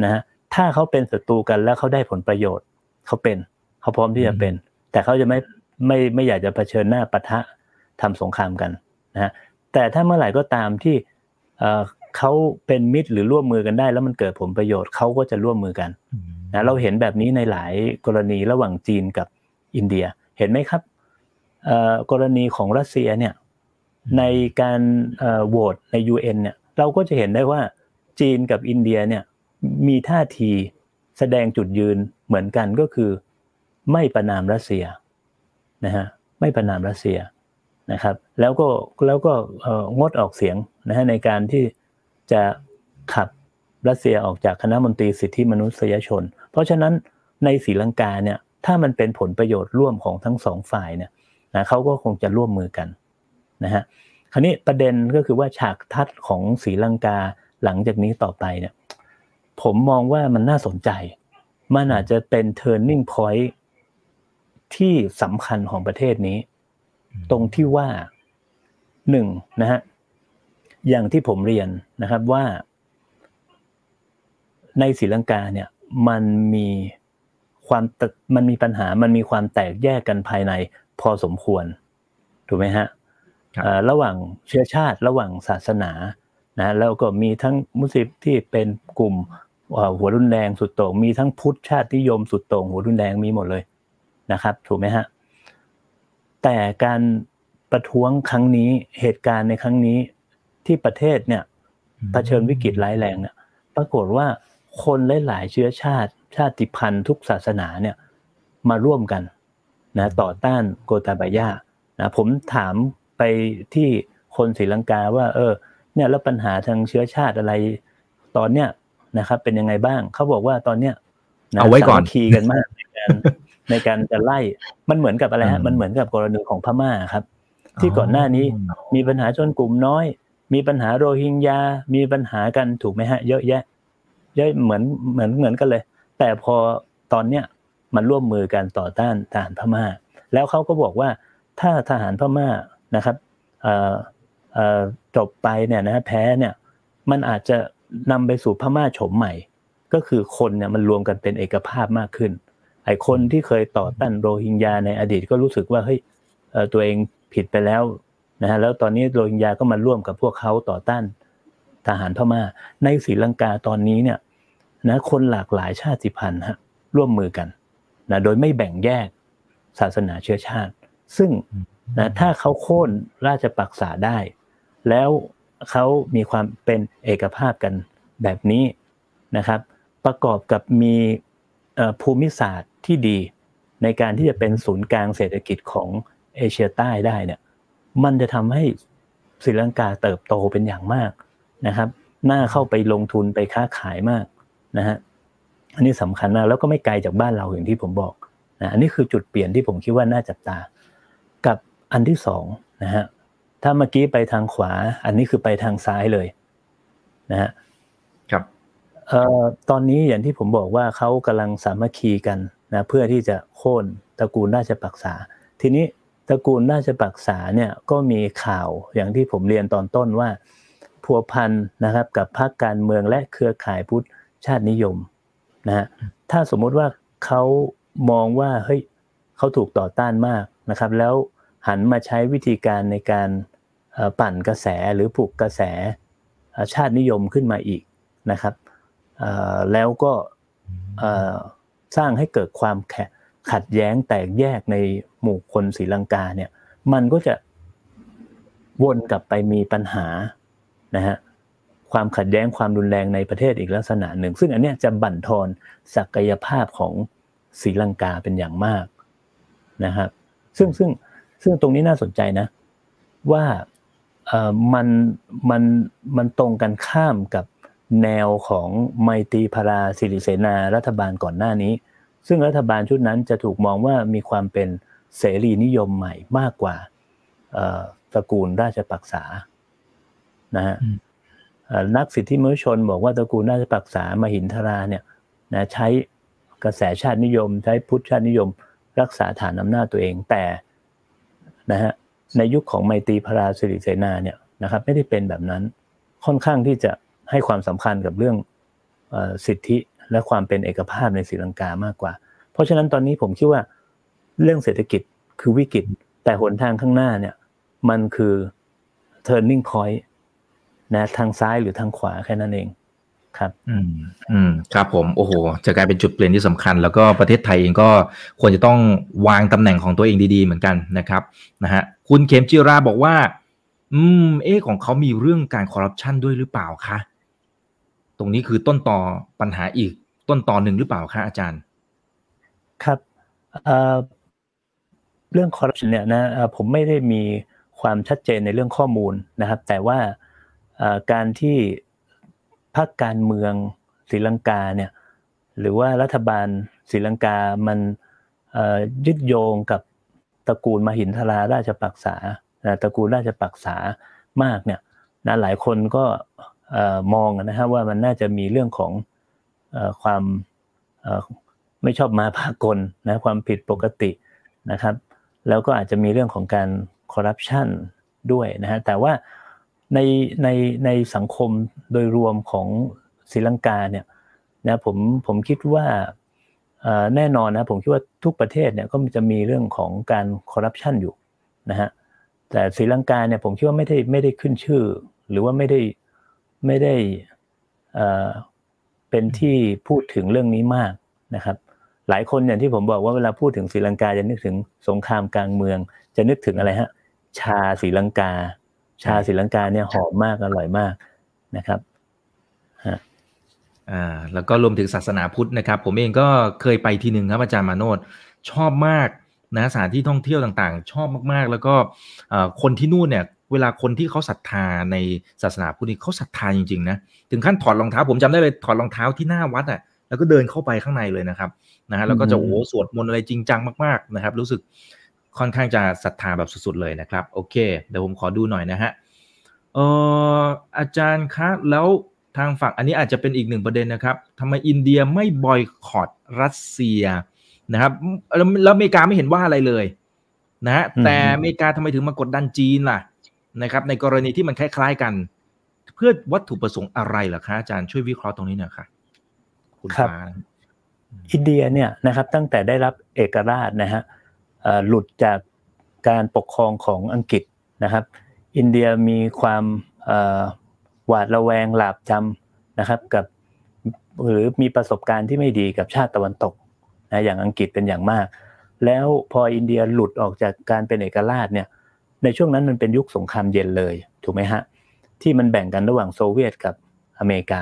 นะฮะถ้าเขาเป็นศัตรูกันแล้วเขาได้ผลประโยชน์เขาเป็นเขาพร้อมที่จะเป็น แต่เขาจะไม่ไม่ไม่อยากจะเผชิญหน้าปะทะทำสงครามกันนะฮะแต่ถ้าเมื่อไหร่ก็ตามที่เขาเป็นมิตรหรือร่วมมือกันได้ แล้วมันเกิดผลประโยชน์เขาก็จะร่วมมือกันนะเราเห็นแบบนี้ในหลายกรณีระหว่างจีนกับอินเดีย เห็นไหมครับ กรณีของรัสเซียเนี่ยในการโหวตใน UN เนี่ยเราก็จะเห็นได้ว่าจีนกับอินเดียเนี่ยมีท่าทีแสดงจุดยืนเหมือนกันก็คือ ไม่ประนามรัสเซียนะฮะไม่ประนามรัสเซียนะครับ แล้วก็แล้วก็งดออกเสียงนะฮะในการที่จะขับรัสเซียออกจากคณะมนตรีสิทธิมนุษยชน เพราะฉะนั้นในศรีลังกาเนี่ยถ้ามันเป็นผลประโยชน์ร่วมของทั้งสองฝ่ายเนี่ย นะเขาก็คงจะร่วมมือกันนะฮะคราวนี้ประเด็นก็คือว่าฉากทัดของศรีลังกาหลังจากนี้ต่อไปเนี่ยผมมองว่ามันน่าสนใจ มันอาจจะเป็น turning point ที่สำคัญของประเทศนี้ ตรงที่ว่าหนึ่งนะฮะอย่างที่ผมเรียนนะครับว่า ในศรีลังกาเนี่ยมันมีความมันมีปัญหามันมีความแตกแยกกันภายใน พอสมควร ถูกไหมฮะระหว่างเชื้อชาติระหว่างศาสนานะแล้วก็มีทั้งมุสลิมที่เป็นกลุ่มหัวรุนแรงสุดโต่งมีทั้งพุทธชาตินิยมสุดโต่งหัวรุนแรงมีหมดเลยนะครับ ถูกไหมฮะแต่การประท้วงครั้งนี้เหตุการณ์ในครั้งนี้ที่ประเทศเนี่ยเผชิญวิกฤตร้ายแรงเนี่ยปรากฏว่าคนหลายๆเชื้อชาติชาติพันธุ์ทุกศาสนาเนี่ยมาร่วมกัน นะต่อต้านโกตาบายานะผมถามไปที่คนศรีลังกาว่า เออเนี่ยแล้วปัญหาทางเชื้อชาติอะไรตอนเนี้ยนะครับ เป็นยังไงบ้างเขาบอกว่าตอนเนี้ยเอาไว้ก่อนคีกันมากในการในการจะไล่มันเหมือนกับอะไรฮะมันเหมือนกับกรณีของพม่าครับ ที่ก่อนหน้านี้มีปัญหาชนกลุ่มน้อย มีปัญหาโรฮิงญา มีปัญหากันถูกไหมฮะ เยอะแยะ เยอะเหมือนเหมือนเหมือนกันเลย แต่พอตอนเนี้ย มันร่วมมือกันต่อต้านทหารพม่า แล้วเขาก็บอกว่าถ้าทหารพม่านะครับจบไปเนี่ยนะแพ้เนี่ยมันอาจจะนำไปสู่พม่าโฉมใหม่ ก็คือคนเนี่ยมันรวมกันเป็นเอกภาพมากขึ้นไอ้คนที่เคยต่อต้านโรฮิงญาในอดีตก็รู้สึกว่าเฮ้ยตัวเองผิดไปแล้วนะฮะแล้วตอนนี้โรฮิงญาก็มาร่วมกับพวกเขาต่อต้านทหารพม่า ในศรีลังกาตอนนี้เนี่ยนะคนหลากหลายชาติพันธุ์ฮะร่วมมือกัน นะโดยไม่แบ่งแยกศาสนาเชื้อชาติ ซึ่งนะถ้าเขาโค่นราชปักษาได้ แล้วเขามีความเป็นเอกภาพกันแบบนี้นะครับ ประกอบกับมีภูมิศาสตร์ที่ดี ในการที่จะเป็นศูนย์กลางเศรษฐกิจของเอเชียใต้ได้เนี่ยมันจะทำให้ศรีลังกาเติบโตเป็นอย่างมากนะครับ น่าเข้าไปลงทุนไปค้าขายมากนะฮะ อันนี้สำคัญมากแล้วก็ไม่ไกลจากบ้านเราอย่างที่ผมบอกนะอันนี้คือจุดเปลี่ยนที่ผมคิดว่าน่าจับตา กับอันที่สองนะฮะถ้าเมื่อกี้ไปทางขวา อันนี้คือไปทางซ้ายเลยนะฮะครับเอ่อตอนนี้อย่างที่ผมบอกว่าเขากำลังสามัคคีกันนะเพื่อที่จะโค่นตระกูลราชปักษา ทีนี้ตระกูลราชปักษาเนี่ยก็มีข่าวอย่างที่ผมเรียนตอนต้นว่าพัวพันนะครับกับพรรคการเมืองและเครือข่ายพุทธชาตินิยม นะฮะถ้าสมมุติว่าเขามองว่าเฮ้ยเขาถูกต่อต้านมากนะครับ แล้วหันมาใช้วิธีการในการปั่นกระแสหรือปลุกกระแสชาตินิยมขึ้นมาอีกนะครับแล้วก็สร้างให้เกิดความขัดแย้งแตกแยกในหมู่คนศรีลังกาเนี่ย มันก็จะวนกลับไปมีปัญหานะฮะ ความขัดแย้งความรุนแรงในประเทศอีกลักษณะหนึ่ง ซึ่งอันนี้จะบั่นทอนศักยภาพของศรีลังกาเป็นอย่างมากนะครับซึ่งซึ่งซึ่งตรงนี้น่าสนใจนะ ว่ามันมันมันตรงกันข้ามกับแนวของไมตรีพาราสิริเสนารัฐบาลก่อนหน้านี้ ซึ่งรัฐบาลชุดนั้นจะถูกมองว่ามีความเป็นเสรีนิยมใหม่มากกว่าตระกูลราชปักษานะฮะ นักสิทธิมนุษยชนบอกว่าตระกูลราชปักษามหินทราเนี่ยนะใช้กระแสชาตินิยม ใช้พุทธชาตินิยม รักษาฐานอำนาจตัวเองแต่นะฮะในยุคของไมตรีพระราสิริเสนาเนี่ยนะครับไม่ได้เป็นแบบนั้นค่อนข้างที่จะให้ความสำคัญกับเรื่องสิทธิและความเป็นเอกภาพในศรีลังกามากกว่า เพราะฉะนั้นตอนนี้ผมคิดว่าเรื่องเศรษฐกิจคือวิกฤต แต่หนทางข้างหน้าเนี่ยมันคือ turning point นะทางซ้ายหรือทางขวาแค่นั้นเองครับอืมอืมครับผมโอ้โหจะกลายเป็นจุดเปลี่ยนที่สำคัญ แล้วก็ประเทศไทยเองก็ควรจะต้องวางตำแหน่งของตัวเองดีๆ เหมือนกันนะครับนะฮะคุณเขมจิราบอกว่า อืม เอ๊ของเขามีเรื่องการคอร์รัปชันด้วยหรือเปล่าคะตรงนี้คือต้นต่อปัญหาอีกต้นต่อหนึ่งหรือเปล่าคะอาจารย์ ครับเรื่องคอร์รัปชันเนี่ยนะผมไม่ได้มีความชัดเจนในเรื่องข้อมูลนะครับ แต่ว่า การที่พรรคการเมืองศรีลังกาเนี่ยหรือว่ารัฐบาลศรีลังกามันยึดโยงกับตระกูลมหินทราราชปักษาตระกูลราชปักษามากเนี่ยนะหลายคนก็มองนะฮะว่ามันน่าจะมีเรื่องของความไม่ชอบมาพากลนะความผิดปกตินะครับ แล้วก็อาจจะมีเรื่องของการคอร์รัปชันด้วยนะฮะแต่ว่า ในในในสังคมโดยรวมของศรีลังกาเนี่ยนะผมผมคิดว่าแน่นอนนะผมคิดว่าทุกประเทศเนี่ยก็จะมีเรื่องของการคอร์รัปชันอยู่นะฮะแต่ศรีลังกาเนี่ยผมคิดว่าไม่ได้ไม่ได้ขึ้นชื่อ หรือว่าไม่ได้ไม่ได้เป็นที่พูดถึงเรื่องนี้มากนะครับ หลายคนอย่างที่ผมบอกว่าเวลาพูดถึงศรีลังกาจะนึกถึงสงครามกลางเมือง จะนึกถึงอะไรฮะชาศรีลังกา ชาศรีลังกาเนี่ยหอมมากอร่อยมากนะครับฮะอ่าแล้วก็รวมถึงศาสนาพุทธนะครับ ผมเองก็เคยไปทีหนึ่งครับอาจารย์มาโนดชอบมากนะสถานที่ท่องเที่ยวต่างๆ ชอบมากๆ แล้วก็คนที่นู่นเนี่ยเวลาคนที่เขาศรัทธาในศาสนาพุทธนี่เขาศรัทธาจริงๆนะถึงขั้นถอดรองเท้าผมจำได้เลยถอดรองเท้าที่หน้าวัดอะแล้วก็เดินเข้าไปข้างในเลยนะครับนะฮะแล้วก็จะโอ้สวดมนต์อะไรจริงจังมากๆนะครับ รู้สึก ค่อนข้างจะศรัทธาแบบสุดๆเลยนะครับ โอเค เดี๋ยวผมขอดูหน่อยนะฮะเอออาจารย์คะแล้วทางฝั่งอันนี้อาจจะเป็นอีกหนึ่งประเด็นนะครับทำไมอินเดียไม่บอยคอตรัสเซียนะครับแล้วอเมริกาไม่เห็นว่าอะไรเลยนะฮะแต่อเมริกาทำไมถึงมากดดันจีนล่ะนะครับ ในกรณีที่มันคล้ายๆกัน เพื่อวัตถุประสงค์อะไรล่ะคะอาจารย์ช่วยวิเคราะห์ตรงนี้หน่อยค่ะคุณฟ้าอินเดียเนี่ยนะครับตั้งแต่ได้รับเอกราชนะฮะ หลุดจากการปกครองของอังกฤษนะครับ อินเดียมีความหวาดระแวงหลาบจำนะครับกับหรือมีประสบการณ์ที่ไม่ดีกับชาติตะวันตกนะอย่างอังกฤษเป็นอย่างมาก แล้วพออินเดียหลุดออกจากการเป็นเอกราชเนี่ยในช่วงนั้นมันเป็นยุคสงครามเย็นเลยถูกไหมฮะที่มันแบ่งกันระหว่างโซเวียตกับอเมริกา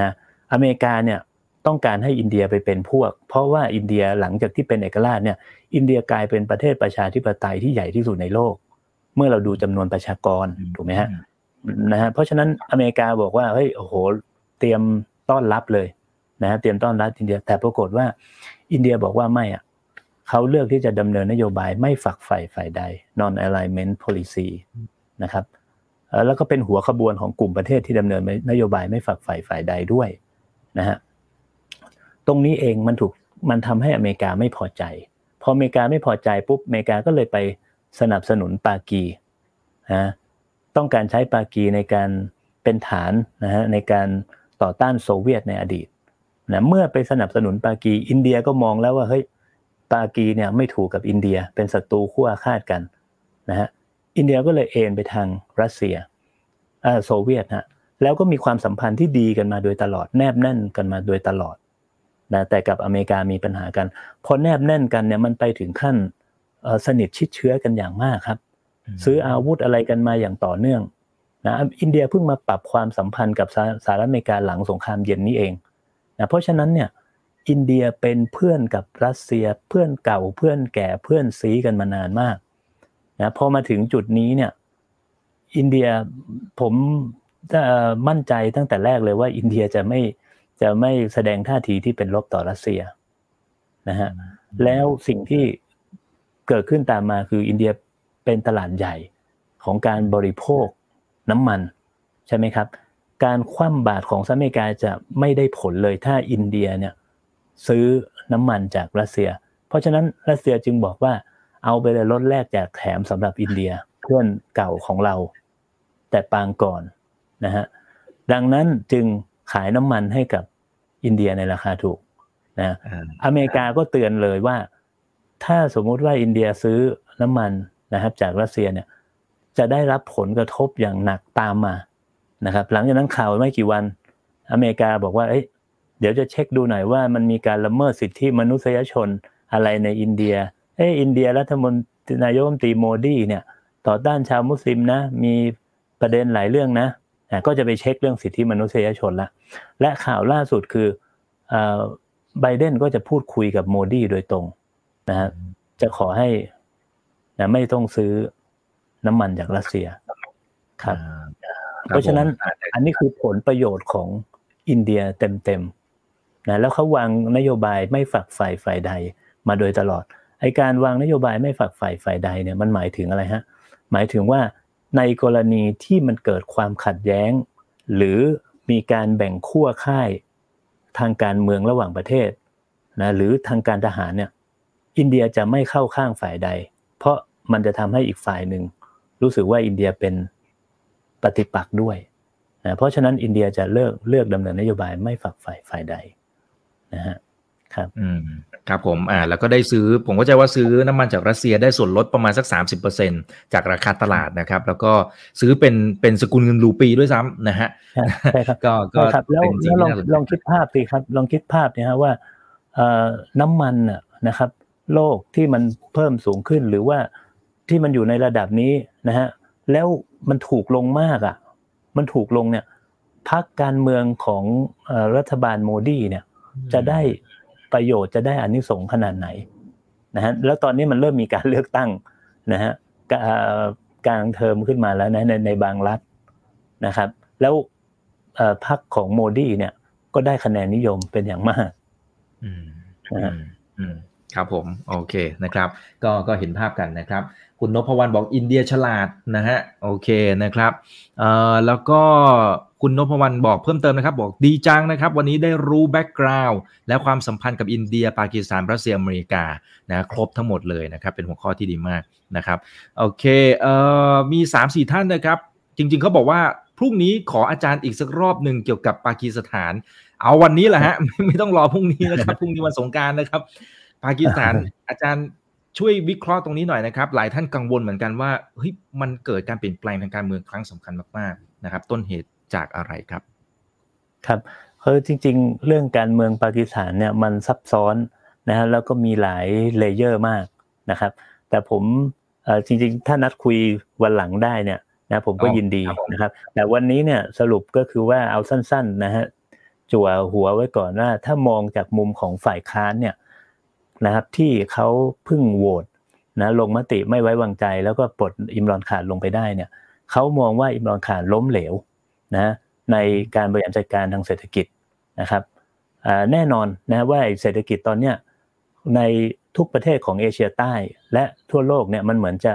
นะอเมริกาเนี่ย ต้องการให้อินเดียไปเป็นพวก เพราะว่าอินเดียหลังจากที่เป็นเอกราชเนี่ยอินเดียกลายเป็นประเทศประชาธิปไตยที่ใหญ่ที่สุดในโลก เมื่อเราดูจำนวนประชากรถูกไหมฮะนะฮะเพราะฉะนั้นอเมริกาบอกว่าเฮ้ยโอ้โหเตรียมต้อนรับเลยนะฮะเตรียมต้อนรับอินเดียแต่ปรากฏว่า อินเดียบอกว่าไม่อะเขาเลือกที่จะดำเนินนโยบายไม่ฝักใฝ่ฝ่ายใด non alignment policy นะครับแล้วก็เป็นหัวขบวนของกลุ่มประเทศที่ดำเนินนโยบายไม่ฝักใฝ่ฝ่ายใดด้วยนะฮะ ตรงนี้เองมันถูกมันทำให้อเมริกาไม่พอใจ พออเมริกาไม่พอใจปุ๊บอเมริกาก็เลยไปสนับสนุนปากีนะต้องการใช้ปากีในการเป็นฐานนะฮะในการต่อต้านโซเวียตในอดีตนะเมื่อไปสนับสนุนปากี อินเดียก็มองแล้วว่าเฮ้ยปากีเนี่ยไม่ถูกกับอินเดียเป็นศัตรูคู่อาฆาตกันนะฮะอินเดียก็เลยเอนไปทางรัสเซียโซเวียตฮะแล้วก็มีความสัมพันธ์ที่ดีกันมาโดยตลอดแนบแน่นกันมาโดยตลอด นะแต่กับอเมริกามีปัญหากันพอแนบแน่นกันเนี่ยมันไปถึงขั้นสนิทชิดเชื้อกันอย่างมากครับ ซื้ออาวุธอะไรกันมาอย่างต่อเนื่องนะอินเดียเพิ่งมาปรับความสัมพันธ์กับสหรัฐอเมริกาหลังสงครามเย็นนี้เองนะเพราะฉะนั้นเนี่ยอินเดียเป็นเพื่อนกับรัสเซียเพื่อนเก่าเพื่อนแก่เพื่อนซีกันมานานมากนะพอมาถึงจุดนี้เนี่ยอินเดียผมมั่นใจตั้งแต่แรกเลยว่าอินเดียจะไม่ จะไม่แสดงท่าทีที่เป็นลบต่อรัสเซียนะฮะแล้วสิ่งที่เกิดขึ้นตามมาคืออินเดียเป็นตลาดใหญ่ของการบริโภคน้ำมันใช่ไหมครับ การคว่ำบาตรของสหรัฐอเมริกาจะไม่ได้ผลเลยถ้าอินเดียเนี่ยซื้อน้ำมันจากรัสเซีย เพราะฉะนั้นรัสเซียจึงบอกว่าเอาไปเลยลดแรกจากแถมสำหรับอินเดียเพื่อนเก่าของเรา แต่ปางก่อนนะฮะดังนั้นจึง ขายน้ำมันให้กับอินเดียในราคาถูกนะอเมริกาก็เตือนเลยว่า ถ้าสมมุติว่าอินเดียซื้อน้ำมันนะครับ จากรัสเซียเนี่ย จะได้รับผลกระทบอย่างหนักตามมานะครับ หลังจากนั้นข่าวไม่กี่วัน อเมริกาบอกว่าเอ้ยเดี๋ยวจะเช็คดูหน่อยว่ามันมีการละเมิดสิทธิมนุษยชนอะไรในอินเดียเอออินเดียรัฐมนตรีนายกรัฐมนตรีโมดีเนี่ย ต่อต้านชาวมุสลิมนะ มีประเด็นหลายเรื่องนะ ก็จะไปเช็คเรื่องสิทธิมนุษยชนละและข่าวล่าสุดคือไบเดนก็จะพูดคุยกับโมดีโดยตรงนะฮะจะขอให้นะไม่ต้องซื้อน้ำมันจากรัสเซียครับเพราะฉะนั้นอันนี้คือผลประโยชน์ของอินเดียเต็มๆนะแล้วเขาวางนโยบายไม่ฝักใฝ่ฝ่ายใดมาโดยตลอดไอการวางนโยบายไม่ฝักใฝ่ฝ่ายใดเนี่ยมันหมายถึงอะไรฮะหมายถึงว่า ในกรณีที่มันเกิดความขัดแย้ง หรือมีการแบ่งขั้วค่ายทางการเมืองระหว่างประเทศนะหรือทางการทหารเนี่ยอินเดียจะไม่เข้าข้างฝ่ายใด เพราะมันจะทำให้อีกฝ่ายหนึ่งรู้สึกว่าอินเดียเป็นปฏิปักษ์ด้วยนะเพราะฉะนั้นอินเดียจะเลือกเลือกดำเนินนโยบายไม่ฝักฝ่ายฝ่ายใดนะฮะ ครับอืมครับผมอ่าแล้วก็ได้ซื้อผมก็ใจว่าซื้อน้ำมันจากรัสเซียได้ส่วนลดประมาณสัก 30%จากราคาตลาดนะครับ แล้วก็ซื้อเป็นเป็นสกุลเงินรูปีด้วยซ้ำนะฮะใช่ครับก็ก็แล้วแล้วลองลองคิดภาพสิครับ ลองคิดภาพเนี่ยฮะว่าเอ่อน้ำมันนะครับ โลกที่มันเพิ่มสูงขึ้นหรือว่าที่มันอยู่ในระดับนี้นะฮะแล้วมันถูกลงมากอะ มันถูกลงเนี่ยพักการเมืองของรัฐบาลโมดีเนี่ยจะได้ ประโยชน์จะได้อานิสงส์ขนาดไหนนะฮะแล้วตอนนี้มันเริ่มมีการเลือกตั้งนะฮะกลางเทอมขึ้นมาแล้วนะในในบางรัฐนะครับ แล้วพรรคของโมดีเนี่ย ก็ได้คะแนนนิยมเป็นอย่างมากนะฮะครับผม โอเคนะครับ ก็ก็เห็นภาพกันนะครับ คุณนพวรรณบอกอินเดียฉลาดนะฮะโอเคนะครับเอ่อแล้วก็ คุณนพวรรณบอกเพิ่มเติมนะครับ บอกดีจังนะครับ วันนี้ได้รู้ backgroundและความสัมพันธ์กับอินเดีย ปากีสถานรัสเซียอเมริกานะครบทั้งหมดเลยนะครับ เป็นหัวข้อที่ดีมากนะครับโอเคเอ่อมี3ามสี่ท่านนะครับ จริง ๆเขาบอกว่าพรุ่งนี้ขออาจารย์อีกสักรอบหนึ่งเกี่ยวกับปากีสถาน เอาวันนี้แหละฮะไม่ต้องรอพรุ่งนี้นะครับพรุ่งนี้วันสงการนะครับ ปากีสถานอาจารย์ช่วยวิเคราะห์ตรงนี้หน่อยนะครับ หลายท่านกังวลเหมือนกันว่าเฮ้ยมันเกิดการเปลี่ยนแปลงทางการเมืองครั้งสำคัญมากๆนะครับ ต้นเหตุ จากอะไรครับ ครับคือจริง ๆ เรื่องการเมืองปากีสถานเนี่ยมันซับซ้อนนะฮะแล้วก็มีหลาย layer มากนะครับ แต่ผมจริง ๆ ถ้านัดคุยวันหลังได้เนี่ยนะผมก็ยินดีนะครับ แต่วันนี้เนี่ยสรุปก็คือว่าเอาสั้นๆนะฮะจั่วหัวไว้ก่อนว่าถ้ามองจากมุมของฝ่ายค้านเนี่ยนะครับที่เขาพึ่งโหวตนะลงมติไม่ไว้วางใจ แล้วก็ปลดอิมรอนข่านลงไปได้เนี่ยเขามองว่าอิมรอนขานล้มเหลว นะในการบริหารจัดการทางเศรษฐกิจนะครับแน่นอนนะว่าเศรษฐกิจตอนเนี้ยในทุกประเทศของเอเชียใต้ และทั่วโลกเนี่ยมันเหมือนจะ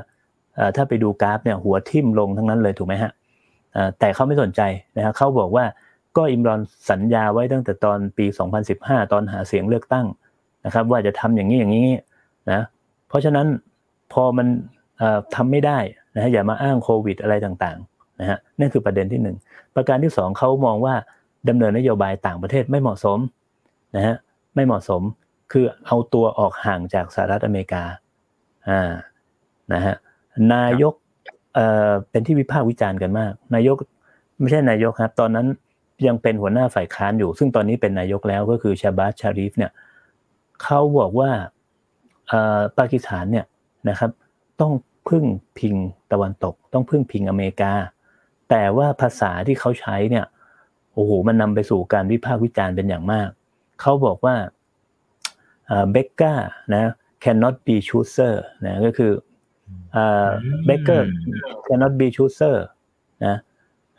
ถ้าไปดูกราฟเนี่ยหัวทิ่มลงทั้งนั้นเลยถูกไหมฮะแต่เขาไม่สนใจนะฮะเขาบอกว่าก็อิมรอนสัญญาไว้ตั้งแต่ตอนปี 2015 ตอนหาเสียงเลือกตั้งนะครับว่าจะทำอย่างนี้อย่างนี้นะเพราะฉะนั้นพอมันทำไม่ได้นะฮะอย่ามาอ้างโควิดอะไรต่าง นะฮะนั่นคือประเด็นที่หนึ่งประการที่สองเขามองว่าดำเนินนโยบายต่างประเทศไม่เหมาะสมนะฮะไม่เหมาะสมคือเอาตัวออกห่างจากสหรัฐอเมริกาอ่านะฮะนายกเอ่อเป็นที่วิพากษ์วิจารณ์กันมาก นายกไม่ใช่นายกครับตอนนั้นยังเป็นหัวหน้าฝ่ายค้านอยู่ ซึ่งตอนนี้เป็นนายกแล้วก็คือชาบาชชารีฟเนี่ยเขาบอกว่าปากีสถานเนี่ยนะครับต้องพึ่งพิงตะวันตก ต้องพึ่งพิงอเมริกา แต่ว่าภาษาที่เขาใช้เนี่ยโอ้โหมันนำไปสู่การวิพากษ์วิจารณ์เป็นอย่างมาก เขาบอกว่าเบกก้านะ cannot be chooser นะก็คือเบเกอร์ cannot be chooser นะ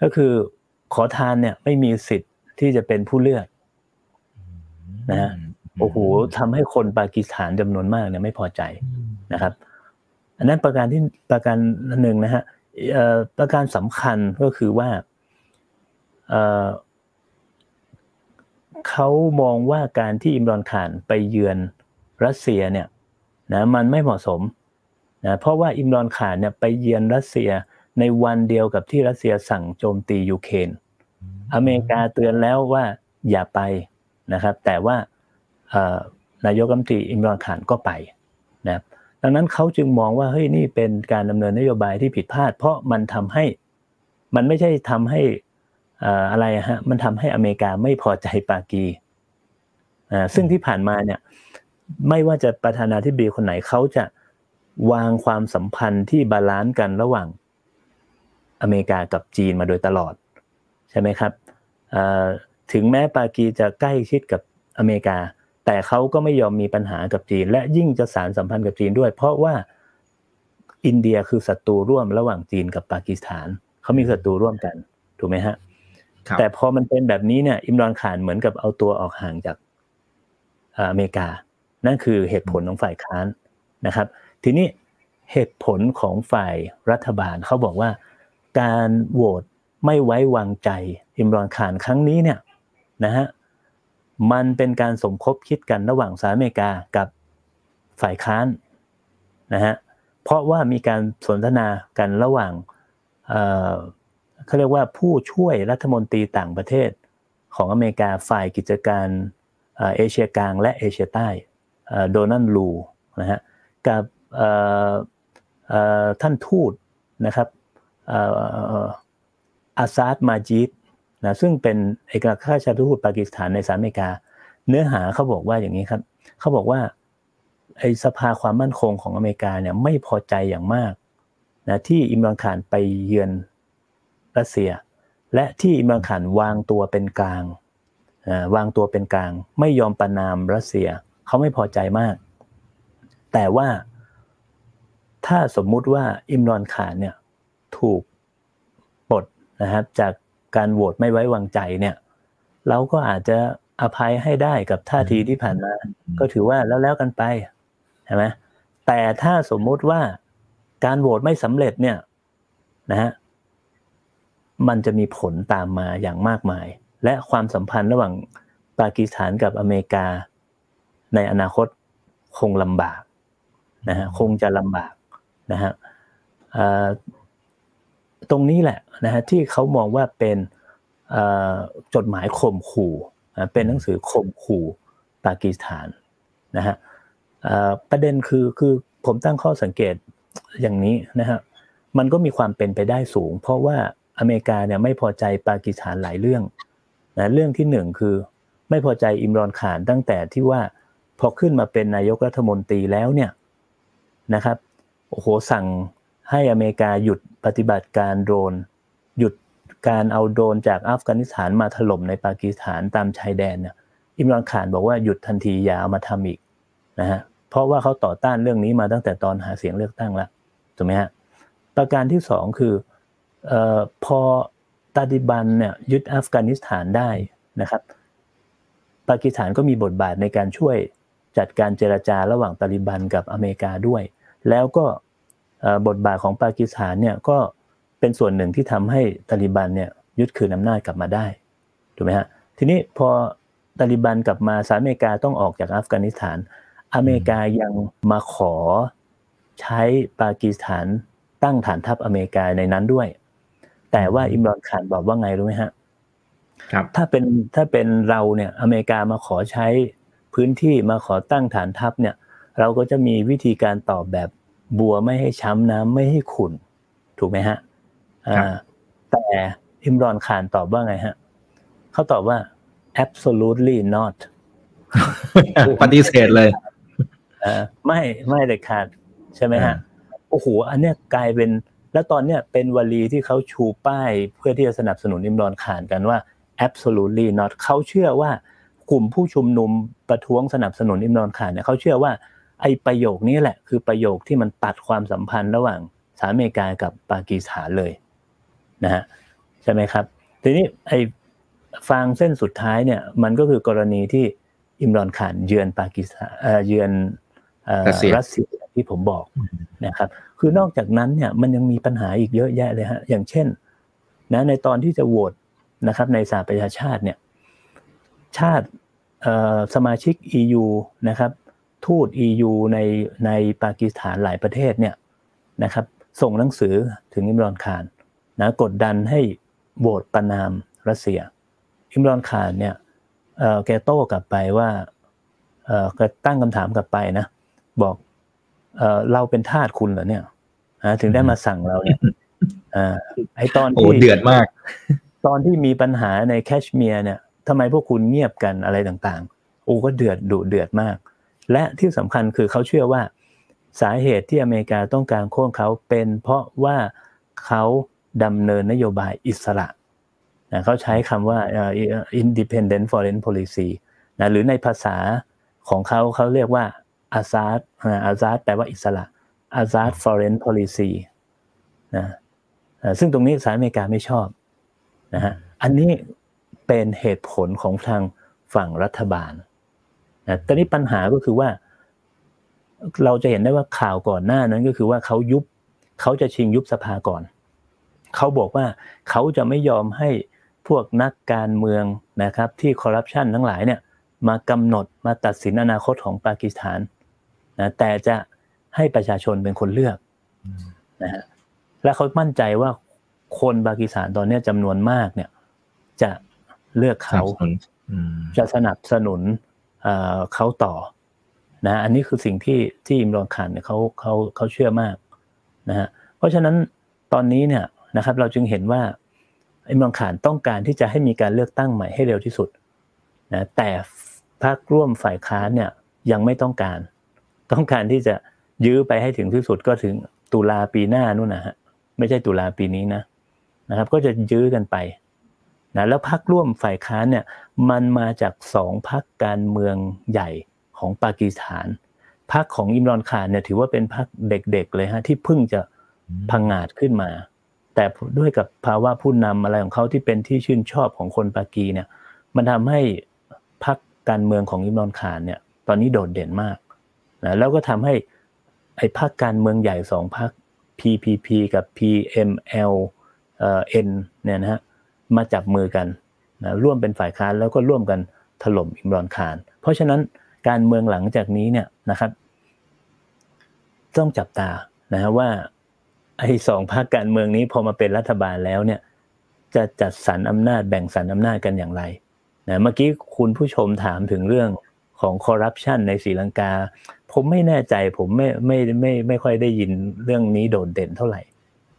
ก็คือขอทานเนี่ยไม่มีสิทธิ์ที่จะเป็นผู้เลือกนะโอ้โหทำให้คนปากีสถานจำนวนมากเนี่ยไม่พอใจนะครับ อันนั้นประการที่ประการหนึ่งนะฮะ ประการสำคัญก็คือว่าเขามองว่าการที่อิมรอนข่านไปเยือนรัสเซียเนี่ยนะมันไม่เหมาะสมนะเพราะว่าอิมรอนข่านเนี่ยไปเยือนรัสเซียในวันเดียวกับที่รัสเซียสั่งโจมตียูเครนอเมริกาเตือนแล้วว่าอย่าไปนะครับ แต่ว่านายกรัฐมนตรีอิมรอนข่านก็ไป ดังนั้นเขาจึงมองว่าเฮ้ยนี่เป็นการดำเนินนโยบายที่ผิดพลาด เพราะมันทำให้มันไม่ใช่ทำให้อะไรฮะมันทำให้อเมริกาไม่พอใจปากีซึ่งที่ผ่านมาเนี่ยไม่ว่าจะประธานาธิบดีคนไหนเขาจะวางความสัมพันธ์ที่ balance กันระหว่างอเมริกากับจีนมาโดยตลอด ใช่ไหมครับถึงแม้ปากีจะใกล้ชิดกับอเมริกา แต่เขาก็ไม่ยอมมีปัญหากับจีน และยิ่งจะสานสัมพันธ์กับจีนด้วย เพราะว่าอินเดียคือศัตรูร่วมระหว่างจีนกับปากีสถานเขามีศัตรูร่วมกันถูกไหมฮะแต่พอมันเป็นแบบนี้เนี่ยอิมรอนข่านเหมือนกับเอาตัวออกห่างจากอเมริกา นั่นคือเหตุผลของฝ่ายค้านนะครับ ทีนี้เหตุผลของฝ่ายรัฐบาลเขาบอกว่า การโหวตไม่ไว้วางใจอิมรอนขานครั้งนี้เนี่ยนะฮะ มันเป็นการสมคบคิดกันระหว่างสหรัฐอเมริกากับฝ่ายค้านนะฮะเพราะว่ามีการสนทนากันระหว่างเขาเรียกว่าผู้ช่วยรัฐมนตรีต่างประเทศของอเมริกาฝ่ายกิจการเอเชียกลางและเอเชียใต้โดนัลด์ลูนะฮะกับท่านทูตนะครับอาซาดมาจิด นะซึ่งเป็นเอกอัครราชทูตปากีสถานในสหรัฐอเมริกา เนื้อหาเขาบอกว่าอย่างนี้ครับเขาบอกว่าไอสภาความมั่นคงของอเมริกาเนี่ยไม่พอใจอย่างมากนะที่อิมรอนขานไปเยือนรัสเซีย และที่อิมรานขานวางตัวเป็นกลางวางตัวเป็นกลาง ไม่ยอมประนามรัสเซียเขาไม่พอใจมาก แต่ว่าถ้าสมมุติว่าอิมรอนขานเนี่ยถูกปลดนะครับจาก การโหวตไม่ไว้วางใจเนี่ย เราก็อาจจะอภัยให้ได้กับท่าทีที่ผ่านมา ก็ถือว่าแล้วแล้วกันไปใช่ไหมแต่ถ้าสมมุติว่าการโหวตไม่สำเร็จเนี่ยนะฮะมันจะมีผลตามมาอย่างมากมาย และความสัมพันธ์ระหว่างปากีสถานกับอเมริกา ในอนาคตคงลำบากนะฮะคงจะลำบากนะฮะต รงนี้แหละนะฮะที่เขามองว่าเป็นจดหมายข่มขู่เป็นหนังสือข่มขู่ปากีสถานนะฮะประเด็นคือคือผมตั้งข้อสังเกตอย่างนี้นะฮะมันก็มีความเป็นไปได้สูง เพราะว่าอเมริกาเนี่ยไม่พอใจปากีสถานหลายเรื่องนะเรื่องที่หนึ่งคือไม่พอใจอิมรอนขานตั้งแต่ที่ว่าพอขึ้นมาเป็นนายกรัฐมนตรีแล้วเนี่ยนะครับโอ้โหสั่ง ให้อเมริกาหยุดปฏิบัติการโดรน หยุดการเอาโดรนจากอัฟกานิสถานมาถล่มในปากีสถานตามชายแดนเนี่ยอิมรอนขานบอกว่าหยุดทันทีอย่าเอามาทำอีกนะฮะเพราะว่าเขาต่อต้านเรื่องนี้มาตั้งแต่ตอนหาเสียงเลือกตั้งแล้วถูกไหมฮะประการที่สองคือเอ่อพอตาลิบันเนี่ยยึดอัฟกานิสถานได้นะครับ ปากีสถานก็มีบทบาทในการช่วยจัดการเจรจาระหว่างตาลิบันกับอเมริกาด้วย แล้วก็ บทบาทของปากีสถานเนี่ยก็เป็นส่วนหนึ่งที่ทำให้ตาลิบันเนี่ยยึดคืนอำนาจกลับมาได้ถูกไหมฮะทีนี้พอตาลิบันกลับมาสหรัฐอเมริกาต้องออกจากอัฟกานิสถาน อเมริกายังมาขอใช้ปากีสถานตั้งฐานทัพอเมริกาในนั้นด้วย แต่ว่าอิมรอนขานบอกว่าไงรู้ไหมฮะครับถ้าเป็นถ้าเป็นเราเนี่ยอเมริกามาขอใช้พื้นที่มาขอตั้งฐานทัพเนี่ย เราก็จะมีวิธีการตอบแบบ บัวไม่ให้ช้ำน้ำไม่ให้ขุ่นถูกไหมฮะอ่าแต่อิมรอนขานตอบว่าไงฮะเขาตอบว่า absolutely not ปฏิเสธเลยอ่าไม่ไม่เด็ดขาดใช่ไหมฮะโอ้โหอันเนี้ยกลายเป็นแล้วตอนเนี้ยเป็นวลีที่เขาชูป้ายเพื่อที่จะสนับสนุนอิมรอนขานกันว่า absolutely not เขาเชื่อว่ากลุ่มผู้ชุมนุมประท้วงสนับสนุนอิมรอนขานเนี่ยเขาเชื่อว่า ไอ้ประโยคนี้แหละ คือประโยคที่มันตัดความสัมพันธ์ระหว่างสหรัฐอเมริกากับปากีสถานเลยนะฮะใช่ไหมครับ ทีนี้ไอ้ฟางเส้นสุดท้ายเนี่ยมันก็คือกรณีที่อิมรอนขานเยือนปากีสถานเยือนรัสเซียที่ผมบอกนะครับ คือนอกจากนั้นเนี่ยมันยังมีปัญหาอีกเยอะแยะเลยฮะอย่างเช่นนะในตอนที่จะโหวตนะครับในสหประชาชาติเนี่ยชาติสมาชิก EU นะครับ ทูต EU ในในปากีสถานหลายประเทศเนี่ยนะครับส่งหนังสือถึงอิมรอนคารนะกดดันให้โหวตประนามรัสเซีย อิมรอนคารเนี่ยแกโต้กลับไปว่าก็ตั้งคำถามกลับไปนะบอกเราเป็นทาสคุณเหรอเนี่ยถึงได้มาสั่งเราเนี่ยไอตอนที่เดือดมาก ตอนที่มีปัญหาในแคชเมียร์เนี่ยทำไมพวกคุณเงียบกันอะไรต่างๆ โอ้ก็เดือดดุเดือดมาก และที่สำคัญคือเขาเชื่อว่า สาเหตุที่อเมริกาต้องการโค่นเขาเป็นเพราะว่าเขาดำเนินนโยบายอิสระนะเขาใช้คำว่า independent foreign policy นะหรือในภาษาของเขาเขาเรียกว่าอาซาดอาซาดแปลว่าอิสระอาซาด foreign policy นะซึ่งตรงนี้สหรัฐอเมริกาไม่ชอบนะฮะอันนี้เป็นเหตุผลของทางฝั่งรัฐบาล นะแต่นี้ปัญหาก็คือว่า เราจะเห็นได้ว่าข่าวก่อนหน้านั้นก็คือว่าเขายุบเขาจะชิงยุบสภาก่อน เขาบอกว่าเขาจะไม่ยอมให้พวกนักการเมืองนะครับ ที่คอร์รัปชันทั้งหลายเนี่ยมากำหนดมาตัดสินอนาคตของปากีสถานนะแต่จะให้ประชาชนเป็นคนเลือกนะฮะและเขามั่นใจว่าคนปากีสถานตอนนี้จำนวนมากเนี่ย จะเลือกเขาจะสนับสนุน เขาต่อนะอันนี้คือสิ่งที่ที่อิมรอนขานเนี่ยเขาเขาเขาเชื่อมากนะฮะเพราะฉะนั้นตอนนี้เนี่ยนะครับเราจึงเห็นว่าอิมรอนขานต้องการที่จะให้มีการเลือกตั้งใหม่ให้เร็วที่สุดนะแต่พรรคร่วมฝ่ายค้านเนี่ยยังไม่ต้องการ ต้องการที่จะยื้อไปให้ถึงที่สุดก็ถึงตุลาปีหน้านู่นนะฮะไม่ใช่ตุลาปีนี้นะนะครับ ก็จะยื้อกันไป นะแล้วพักร่วมฝ่ายค้านเนี่ยมันมาจากสองพักการเมืองใหญ่ของปากีสถานพักของอิมรอนคานเนี่ยถือว่าเป็นพักเด็กๆเลยฮะที่เพิ่งจะพังงาดขึ้นมา แต่ด้วยกับภาวะผู้นำอะไรของเขาที่เป็นที่ชื่นชอบของคนปากีเนี่ยมันทำให้พักการเมืองของอิมรอนคานเนี่ยตอนนี้โดดเด่นมากนะแล้วก็ทำให้ไอ้พักการเมืองใหญ่สองพัก PPP กับ PML เอ็นเนี่ยนะฮะ มาจับมือกันนะร่วมเป็นฝ่ายค้านแล้วก็ร่วมกันถล่มอิมรอนคารเพราะฉะนั้นการเมืองหลังจากนี้เนี่ยนะครับ ต้องจับตานะฮะว่าไอ้สองพรรคการเมืองนี้พอมาเป็นรัฐบาลแล้วเนี่ย จะจัดสรรอำนาจแบ่งสรรอำนาจกันอย่างไรนะเมื่อกี้คุณผู้ชมถามถึงเรื่องของคอร์รัปชันในศรีลังกา ผมไม่แน่ใจผมไม่ไม่ไม่ไม่ค่อยได้ยินเรื่องนี้โดดเด่นเท่าไหร่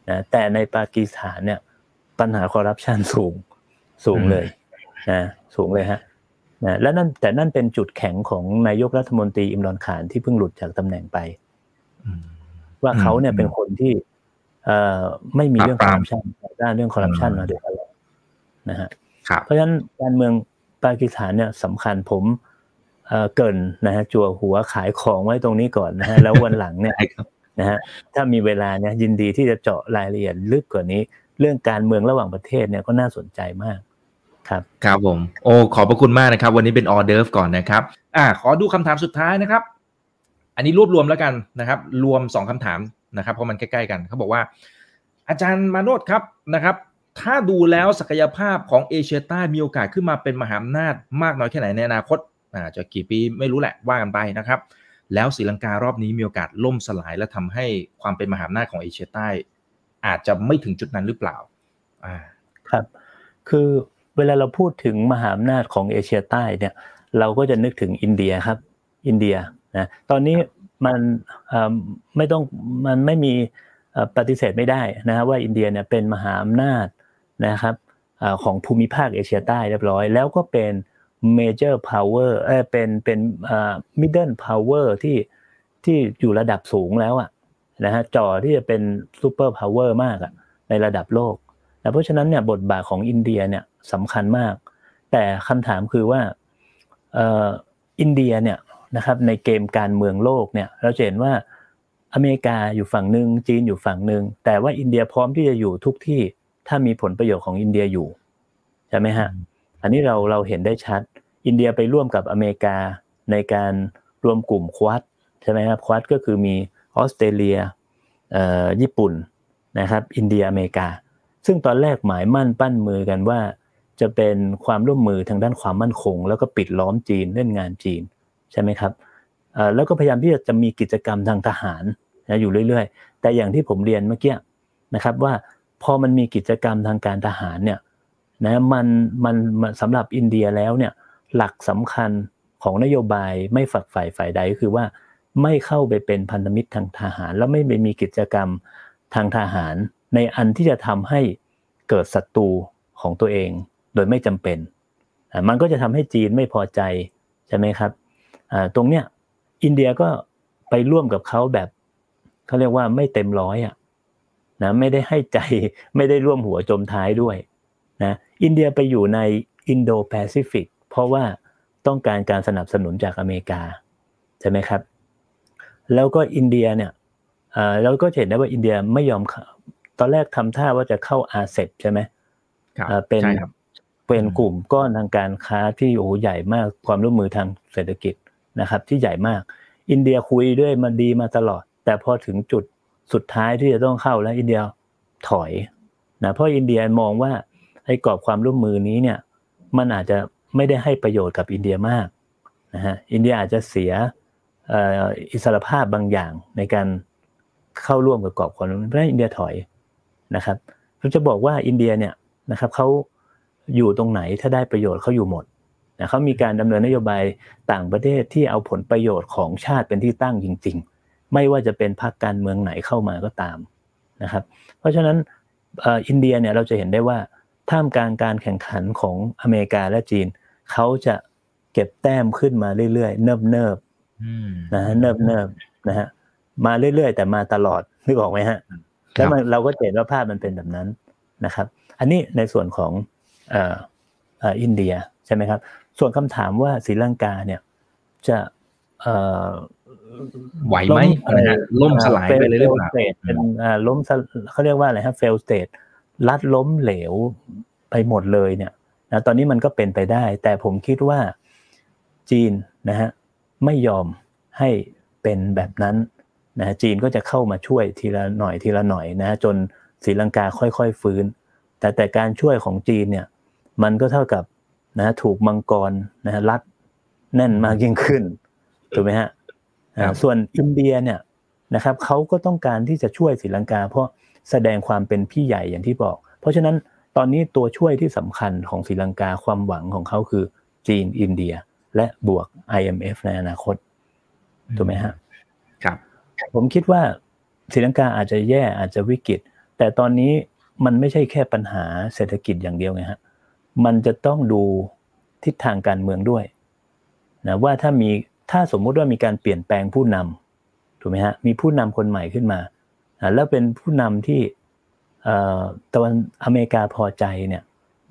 นะแต่ในปากีสถานเนี่ย ปัญหาคอร์รัปชันสูงสูงเลยนะสูงเลยฮะนะและนั่นแต่นั่นเป็นจุดแข็งของนายกรัฐมนตรีอิมรอนขานที่เพิ่งหลุดจากตำแหน่งไป ว่าเขาเนี่ยเป็นคนที่เอ่อไม่มีเรื่องคอร์รัปชันด้านเรื่องคอร์รัปชันมาโดยตลอดนะฮะเพราะฉะนั้นการเมืองปากีสถานเนี่ยสำคัญผมเอ่อเกินนะฮะจั่วหัวขายของไว้ตรงนี้ก่อนนะฮะแล้ววันหลังเนี่ยนะฮะถ้ามีเวลาเนี่ยยินดีที่จะเจาะรายละเอียดลึกกว่านี้ เรื่องการเมืองระหว่างประเทศเนี่ยก็น่าสนใจมากครับครับผมโอ้ขอบพระคุณมากนะครับ วันนี้เป็นออเดิร์ฟก่อนนะครับ อ่า ขอดูคำถามสุดท้ายนะครับ อันนี้รวบรวมแล้วกันนะครับ รวมสองคำถามนะครับ เพราะมันใกล้ๆกันเขาบอกว่า อาจารย์มาโนดครับนะครับ ถ้าดูแล้วศักยภาพของเอเชียใต้มีโอกาสขึ้นมาเป็นมหาอำนาจมากน้อยแค่ไหนในอนาคตอ่าจะกี่ปีไม่รู้แหละว่ากันไปนะครับ แล้วศรีลังการอบนี้มีโอกาสล่มสลายและทำให้ความเป็นมหาอำนาจของเอเชียใต้ อาจจะไม่ถึงจุดนั้นหรือเปล่าอ่าครับ คือเวลาเราพูดถึงมหาอำนาจของเอเชียใต้เนี่ย เราก็จะนึกถึงอินเดียครับ อินเดียนะตอนนี้มันไม่ต้องมันไม่มีปฏิเสธไม่ได้นะว่าอินเดียเนี่ยเป็นมหาอำนาจนะครับของภูมิภาคเอเชียใต้เรียบร้อย แล้วก็เป็น major power เออเป็นเป็น middle power ที่ที่อยู่ระดับสูงแล้วอะ นะฮะจอที่จะเป็น super power มากอะในระดับโลกแต่เพราะฉะนั้นเนี่ยบทบาทของอินเดียเนี่ยสำคัญมาก แต่คำถามคือว่าอินเดียเนี่ยนะครับในเกมการเมืองโลกเนี่ยเราเห็นว่าอเมริกาอยู่ฝั่งหนึ่งจีนอยู่ฝั่งหนึ่งแต่ว่าอินเดียพร้อมที่จะอยู่ทุกที่ถ้ามีผลประโยชน์ของอินเดียอยู่ใช่ไหมฮะอันนี้เราเราเห็นได้ชัด อินเดียไปร่วมกับอเมริกาในการรวมกลุ่มควอดใช่ไหมครับควอดก็คือมี ออสเตรเลียญี่ปุ่นนะครับอินเดียอเมริกา ซึ่งตอนแรกหมายมั่นปั้นมือกันว่า จะเป็นความร่วมมือทางด้านความมั่นคง แล้วก็ปิดล้อมจีนเล่นงานจีนใช่ไหมครับแล้วก็พยายามที่จะมีกิจกรรมทางทหารนะอยู่เรื่อยๆ แต่อย่างที่ผมเรียนเมื่อกี้นะครับว่าพอมันมีกิจกรรมทางการทหารเนี่ยนะมันมันสำหรับอินเดียแล้วเนี่ยหลักสำคัญของนโยบายไม่ฝักใฝ่ฝ่ายใดก็คือว่า ไม่เข้าไปเป็นพันธมิตรทางทหาร แล้วไม่ไปมีกิจกรรมทางทหาร ในอันที่จะทำให้เกิดศัตรูของตัวเอง โดยไม่จำเป็น มันก็จะทำให้จีนไม่พอใจใช่ไหมครับตรงเนี้ยอินเดียก็ไปร่วมกับเขาแบบเขาเรียกว่าไม่เต็มร้อยอะนะไม่ได้ให้ใจไม่ได้ร่วมหัวจมท้ายด้วยนะอินเดียไปอยู่ในอินโดแปซิฟิกเพราะว่าต้องการการสนับสนุนจากอเมริกาใช่ไหมครับ แล้วก็อินเดียเนี่ยเราก็เห็นได้ว่าอินเดียไม่ยอมตอนแรกทำท่าว่าจะเข้า RCEP ใช่ไหมเป็นเป็นกลุ่มก้อนทางการค้าที่โอ้ใหญ่มากความร่วมมือทางเศรษฐกิจนะครับ ที่ใหญ่มาก อินเดียคุยด้วยมาดีมาตลอด แต่พอถึงจุดสุดท้ายที่จะต้องเข้าแล้วอินเดียถอยนะเพราะอินเดียมองว่าไอ้กรอบความร่วมมือนี้เนี่ยมันอาจจะไม่ได้ให้ประโยชน์กับอินเดียมากนะฮะอินเดียอาจจะเสีย อิสรภาพบางอย่างในการเข้าร่วมกับกรอบความร่วมมือเพราะอินเดียถอยนะครับผมจะบอกว่าอินเดียเนี่ยนะครับเขาอยู่ตรงไหนถ้าได้ประโยชน์เขาอยู่หมดนะเขามีการดำเนินนโยบายต่างประเทศที่เอาผลประโยชน์ของชาติเป็นที่ตั้งจริง ๆ ไม่ว่าจะเป็นพรรคการเมืองไหนเข้ามาก็ตามนะครับ เพราะฉะนั้นอินเดียเนี่ยเราจะเห็นได้ว่าท่ามกลางการแข่งขันของอเมริกาและจีน เขาจะเก็บแต้มขึ้นมาเรื่อยๆ เนิบ นิบนะฮะเนิบเนิบนะฮะมาเรื่อยๆ แต่มาตลอดนึกออกไหมฮะแล้วเราก็เห็นว่าภาพมันเป็นแบบนั้นนะครับ อันนี้ในส่วนของอินเดียใช่ไหมครับ ส่วนคำถามว่าศรีลังกาเนี่ยจะไหวไหมล่มสลายไปเลยหรือเปล่าเป็นล้มเขาเรียกว่าอะไรฮะ fail state ลัดล้มเหลวไปหมดเลยเนี่ยนะตอนนี้มันก็เป็นไปได้ แต่ผมคิดว่าจีนนะฮะ ไม่ยอมให้เป็นแบบนั้นนะจีนก็จะเข้ามาช่วยทีละหน่อยทีละหน่อยนะจนศรีลังกาค่อยๆฟื้น แต่แต่การช่วยของจีนเนี่ยมันก็เท่ากับนะถูกมังกรนะรัดแน่นมากยิ่งขึ้นถูกไหมฮะส่วนอินเดียเนี่ยนะครับเขาก็ต้องการที่จะช่วยศรีลังกา เพราะแสดงความเป็นพี่ใหญ่อย่างที่บอก เพราะฉะนั้นตอนนี้ตัวช่วยที่สำคัญของศรีลังกาความหวังของเขาคือจีนอินเดีย และบวก IMF ในอนาคตถูกไหมฮะครับ ผมคิดว่าศรีลังกาอาจจะแย่อาจจะวิกฤต แต่ตอนนี้มันไม่ใช่แค่ปัญหาเศรษฐกิจอย่างเดียวไงฮะมันจะต้องดูทิศทางการเมืองด้วยนะว่าถ้ามีถ้าสมมุติว่ามีการเปลี่ยนแปลงผู้นำถูกไหมฮะมีผู้นำคนใหม่ขึ้นมาแล้วเป็นผู้นำที่ตะวันอเมริกาพอใจเนี่ย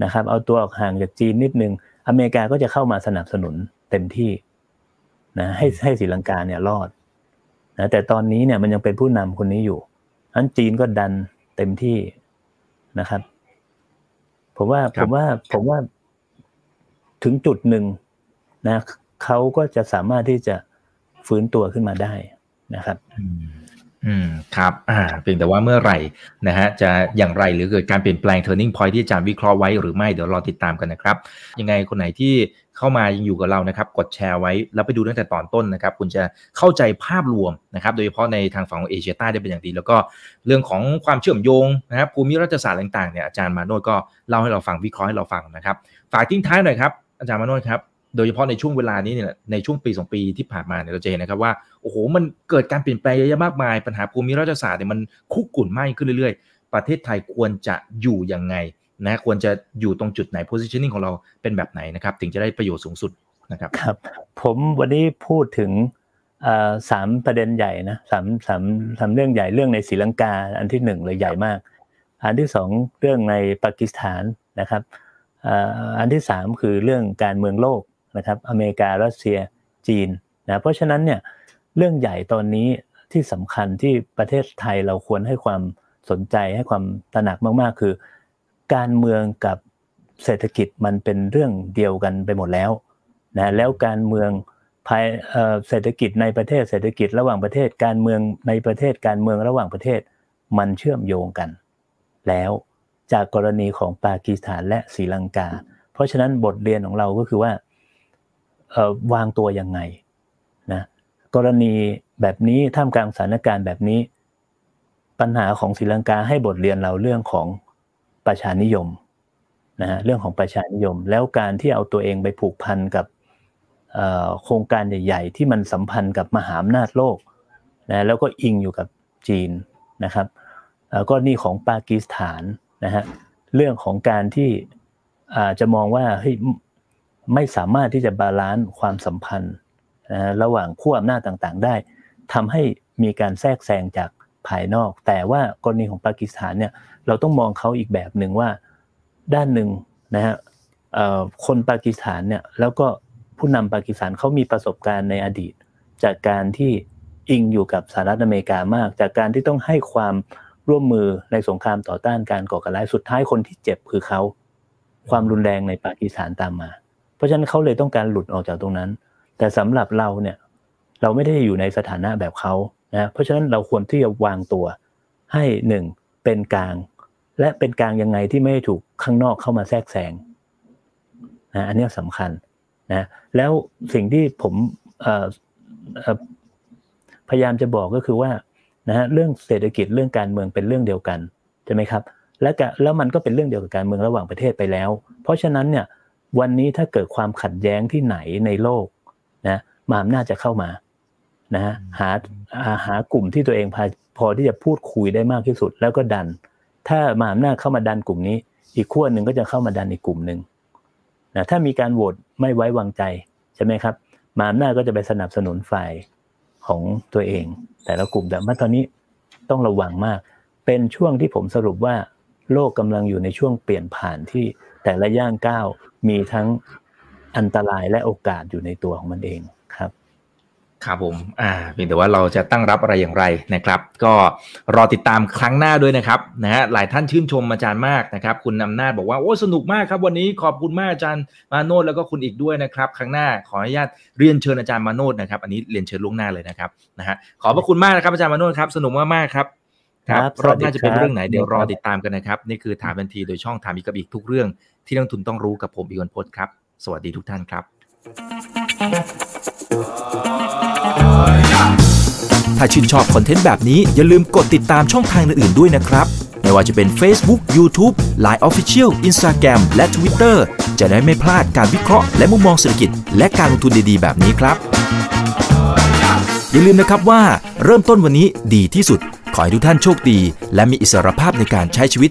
นะครับเอาตัวออกห่างจากจีนนิดนึงอเมริกาก็จะเข้ามาสนับสนุน เต็มที่นะให้ให้ศรีลังกาเนี่ยรอดนะแต่ตอนนี้เนี่ยมันยังเป็นผู้นำคนนี้อยู่อันจีนก็ดันเต็มที่นะครับ ผมว่าผมว่าผมว่าถึงจุดหนึ่งนะเขาก็จะสามารถที่จะฟื้นตัวขึ้นมาได้นะครับ อืมครับอ่าเพียงแต่ว่าเมื่อไหร่นะฮะจะอย่างไรหรือเกิดการเปลี่ยนแปลง turning point ที่อาจารย์วิเคราะห์ไว้หรือไม่เดี๋ยวรอติดตามกันนะครับ ยังไงคนไหนที่เข้ามายังอยู่กับเรานะครับ กดแชร์ไว้แล้วไปดูตั้งแต่ตอนต้นนะครับ คุณจะเข้าใจภาพรวมนะครับ โดยเฉพาะในทางฝั่งของเอเชียใต้ได้เป็นอย่างดี แล้วก็เรื่องของความเชื่อมโยงนะครับภูมิรัฐศาสตร์ต่างๆเนี่ยอาจารย์มาโนดก็เล่าให้เราฟังวิเคราะห์ให้เราฟังนะครับ ฝากทิ้งท้ายหน่อยครับอาจารย์มาโนดครับ โดยเฉพาะในช่วงเวลานี้เนี่ยในช่วงปีสองปีที่ผ่านมาเนี่ยเราจะเห็นนะครับว่าโอ้โหมันเกิดการเปลี่ยนแปลงเยอะมากมาย ปัญหาภูมิรัฐศาสตร์เนี่ยมันคุกกุ่นมากขึ้นเรื่อยๆ ประเทศไทยควรจะอยู่ยังไงนะควรจะอยู่ตรงจุดไหน positioning ของเราเป็นแบบไหนนะครับถึงจะได้ประโยชน์สูงสุดนะครับครับผมวันนี้พูดถึงสามประเด็นใหญ่นะสามสามสามเรื่องใหญ่เรื่องในศรีลังกาอันที่หนึ่งเลยใหญ่มาก อันที่สองเรื่องในปากีสถานนะครับอันที่สามคือเรื่องการเมืองโลก นะครับอเมริการัสเซียจีนนะเพราะฉะนั้นเนี่ยเรื่องใหญ่ตอนนี้ที่สำคัญที่ประเทศไทยเราควรให้ความสนใจให้ความตระหนักมากๆ คือ การเมืองกับเศรษฐกิจมันเป็นเรื่องเดียวกันไปหมดแล้วนะแล้วการเมืองภายเศรษฐกิจในประเทศเศรษฐกิจระหว่างประเทศการเมืองในประเทศการเมืองระหว่างประเทศมันเชื่อมโยงกัน แล้วจากกรณีของปากีสถานและศรีลังกา เพราะฉะนั้นบทเรียนของเราก็คือว่า วางตัวยังไงนะกรณีแบบนี้ท่ามกลางสถานการณ์แบบนี้ ปัญหาของศรีลังกาให้บทเรียนเราเรื่องของประชานิยมนะฮะเรื่องของประชานิยม แล้วการที่เอาตัวเองไปผูกพันกับโครงการใหญ่ ๆ ที่มันสัมพันธ์กับมหาอำนาจโลกนะแล้วก็อิงอยู่กับจีนนะครับก็นี่ของปากีสถานนะฮะเรื่องของการที่จะมองว่าเฮ้ย ไม่สามารถที่จะบาลานซ์ความสัมพันธ์ระหว่างขั้วอำนาจต่างๆ ได้ทำให้มีการแทรกแซงจากภายนอก แต่ว่ากรณีของปากีสถานเนี่ยเราต้องมองเขาอีกแบบหนึ่งว่าด้านหนึ่งนะฮะคนปากีสถานเนี่ยแล้วก็ผู้นำปากีสถานเขามีประสบการณ์ในอดีต จากการที่อิงอยู่กับสหรัฐอเมริกามาก จากการที่ต้องให้ความร่วมมือในสงครามต่อต้านการก่อการร้ายสุดท้ายคนที่เจ็บคือเขาความรุนแรงในปากีสถานตามมา ราะฉะนั้นเขาเลยต้องการหลุดออกจากตรงนั้น แต่สำหรับเราเนี่ยเราไม่ได้อยู่ในสถานะแบบเขานะเพราะฉะนั้นเราควรที่จะวางตัวให้หนึ่งเป็นกลาง และเป็นกลางยังไงที่ไม่ถูกข้างนอกเข้ามาแทรกแซงนะอันนี้สำคัญนะแล้วสิ่งที่ผมพยายามจะบอกก็คือว่านะฮะเรื่องเศรษฐกิจเรื่องการเมืองเป็นเรื่องเดียวกันใช่ไหมครับ และแล้วมันก็เป็นเรื่องเดียวกับการเมืองระหว่างประเทศไปแล้ว เพราะฉะนั้นเนี่ย วันนี้ถ้าเกิดความขัดแย้งที่ไหนในโลกนะมหาอำนาจจะเข้ามานะหาหากลุ่มที่ตัวเองพอพอที่จะพูดคุยได้มากที่สุดแล้วก็ดัน ถ้ามหาอำนาจเข้ามาดันกลุ่มนี้ อีกขั้วหนึ่งก็จะเข้ามาดันอีกกลุ่มหนึ่งนะถ้ามีการโหวตไม่ไว้วางใจใช่ไหมครับมหาอำนาจก็จะไปสนับสนุนฝ่ายของตัวเอง แต่ละกลุ่มแต่มาตอนนี้ต้องระวังมาก เป็นช่วงที่ผมสรุปว่าโลกกำลังอยู่ในช่วงเปลี่ยนผ่านที่แต่ละย่างก้าว มีทั้งอันตรายและโอกาสอยู่ในตัวของมันเองครับครับผม อ่าเพียงแต่ว่าเราจะตั้งรับอะไรอย่างไรนะครับ ก็รอติดตามครั้งหน้าด้วยนะครับ นะฮะ หลายท่านชื่นชมอาจารย์มากนะครับ คุณนำนาจบอกว่า โอ้ สนุกมากครับ วันนี้ขอบคุณมากอาจารย์มาโนดแล้วก็คุณอีกด้วยนะครับ ครั้งหน้าขออนุญาตเรียนเชิญอาจารย์มาโนดนะครับ อันนี้เรียนเชิญล่วงหน้าเลยนะครับ นะฮะ ขอบพระคุณมากนะครับ อาจารย์มาโนดครับ สนุกมากๆครับครับครับรอบหน้าจะเป็นสวัสดีครับเรื่องไหนเดี๋ยวรอครับติดตามกันนะครับ นี่คือถามทันทีโดยช่องถามอีกกับอีกทุกเรื่อง ที่นักทุนต้องรู้กับผมอีกวันพจน์ครับ สวัสดีทุกท่านครับ ถ้าชื่นชอบคอนเทนต์แบบนี้อย่าลืมกดติดตามช่องทางอื่นๆด้วยนะครับ ไม่ว่าจะเป็น Facebook, YouTube, Line Official, Instagram และ Twitter จะได้ไม่พลาดการวิเคราะห์และมุมมองเศรษฐกิจ และการลงทุนดีๆ แบบนี้ครับ อย่าลืมนะครับว่าเริ่มต้นวันนี้ดีที่สุด ขอให้ทุกท่านโชคดี และมีอิสรภาพในการใช้ชีวิต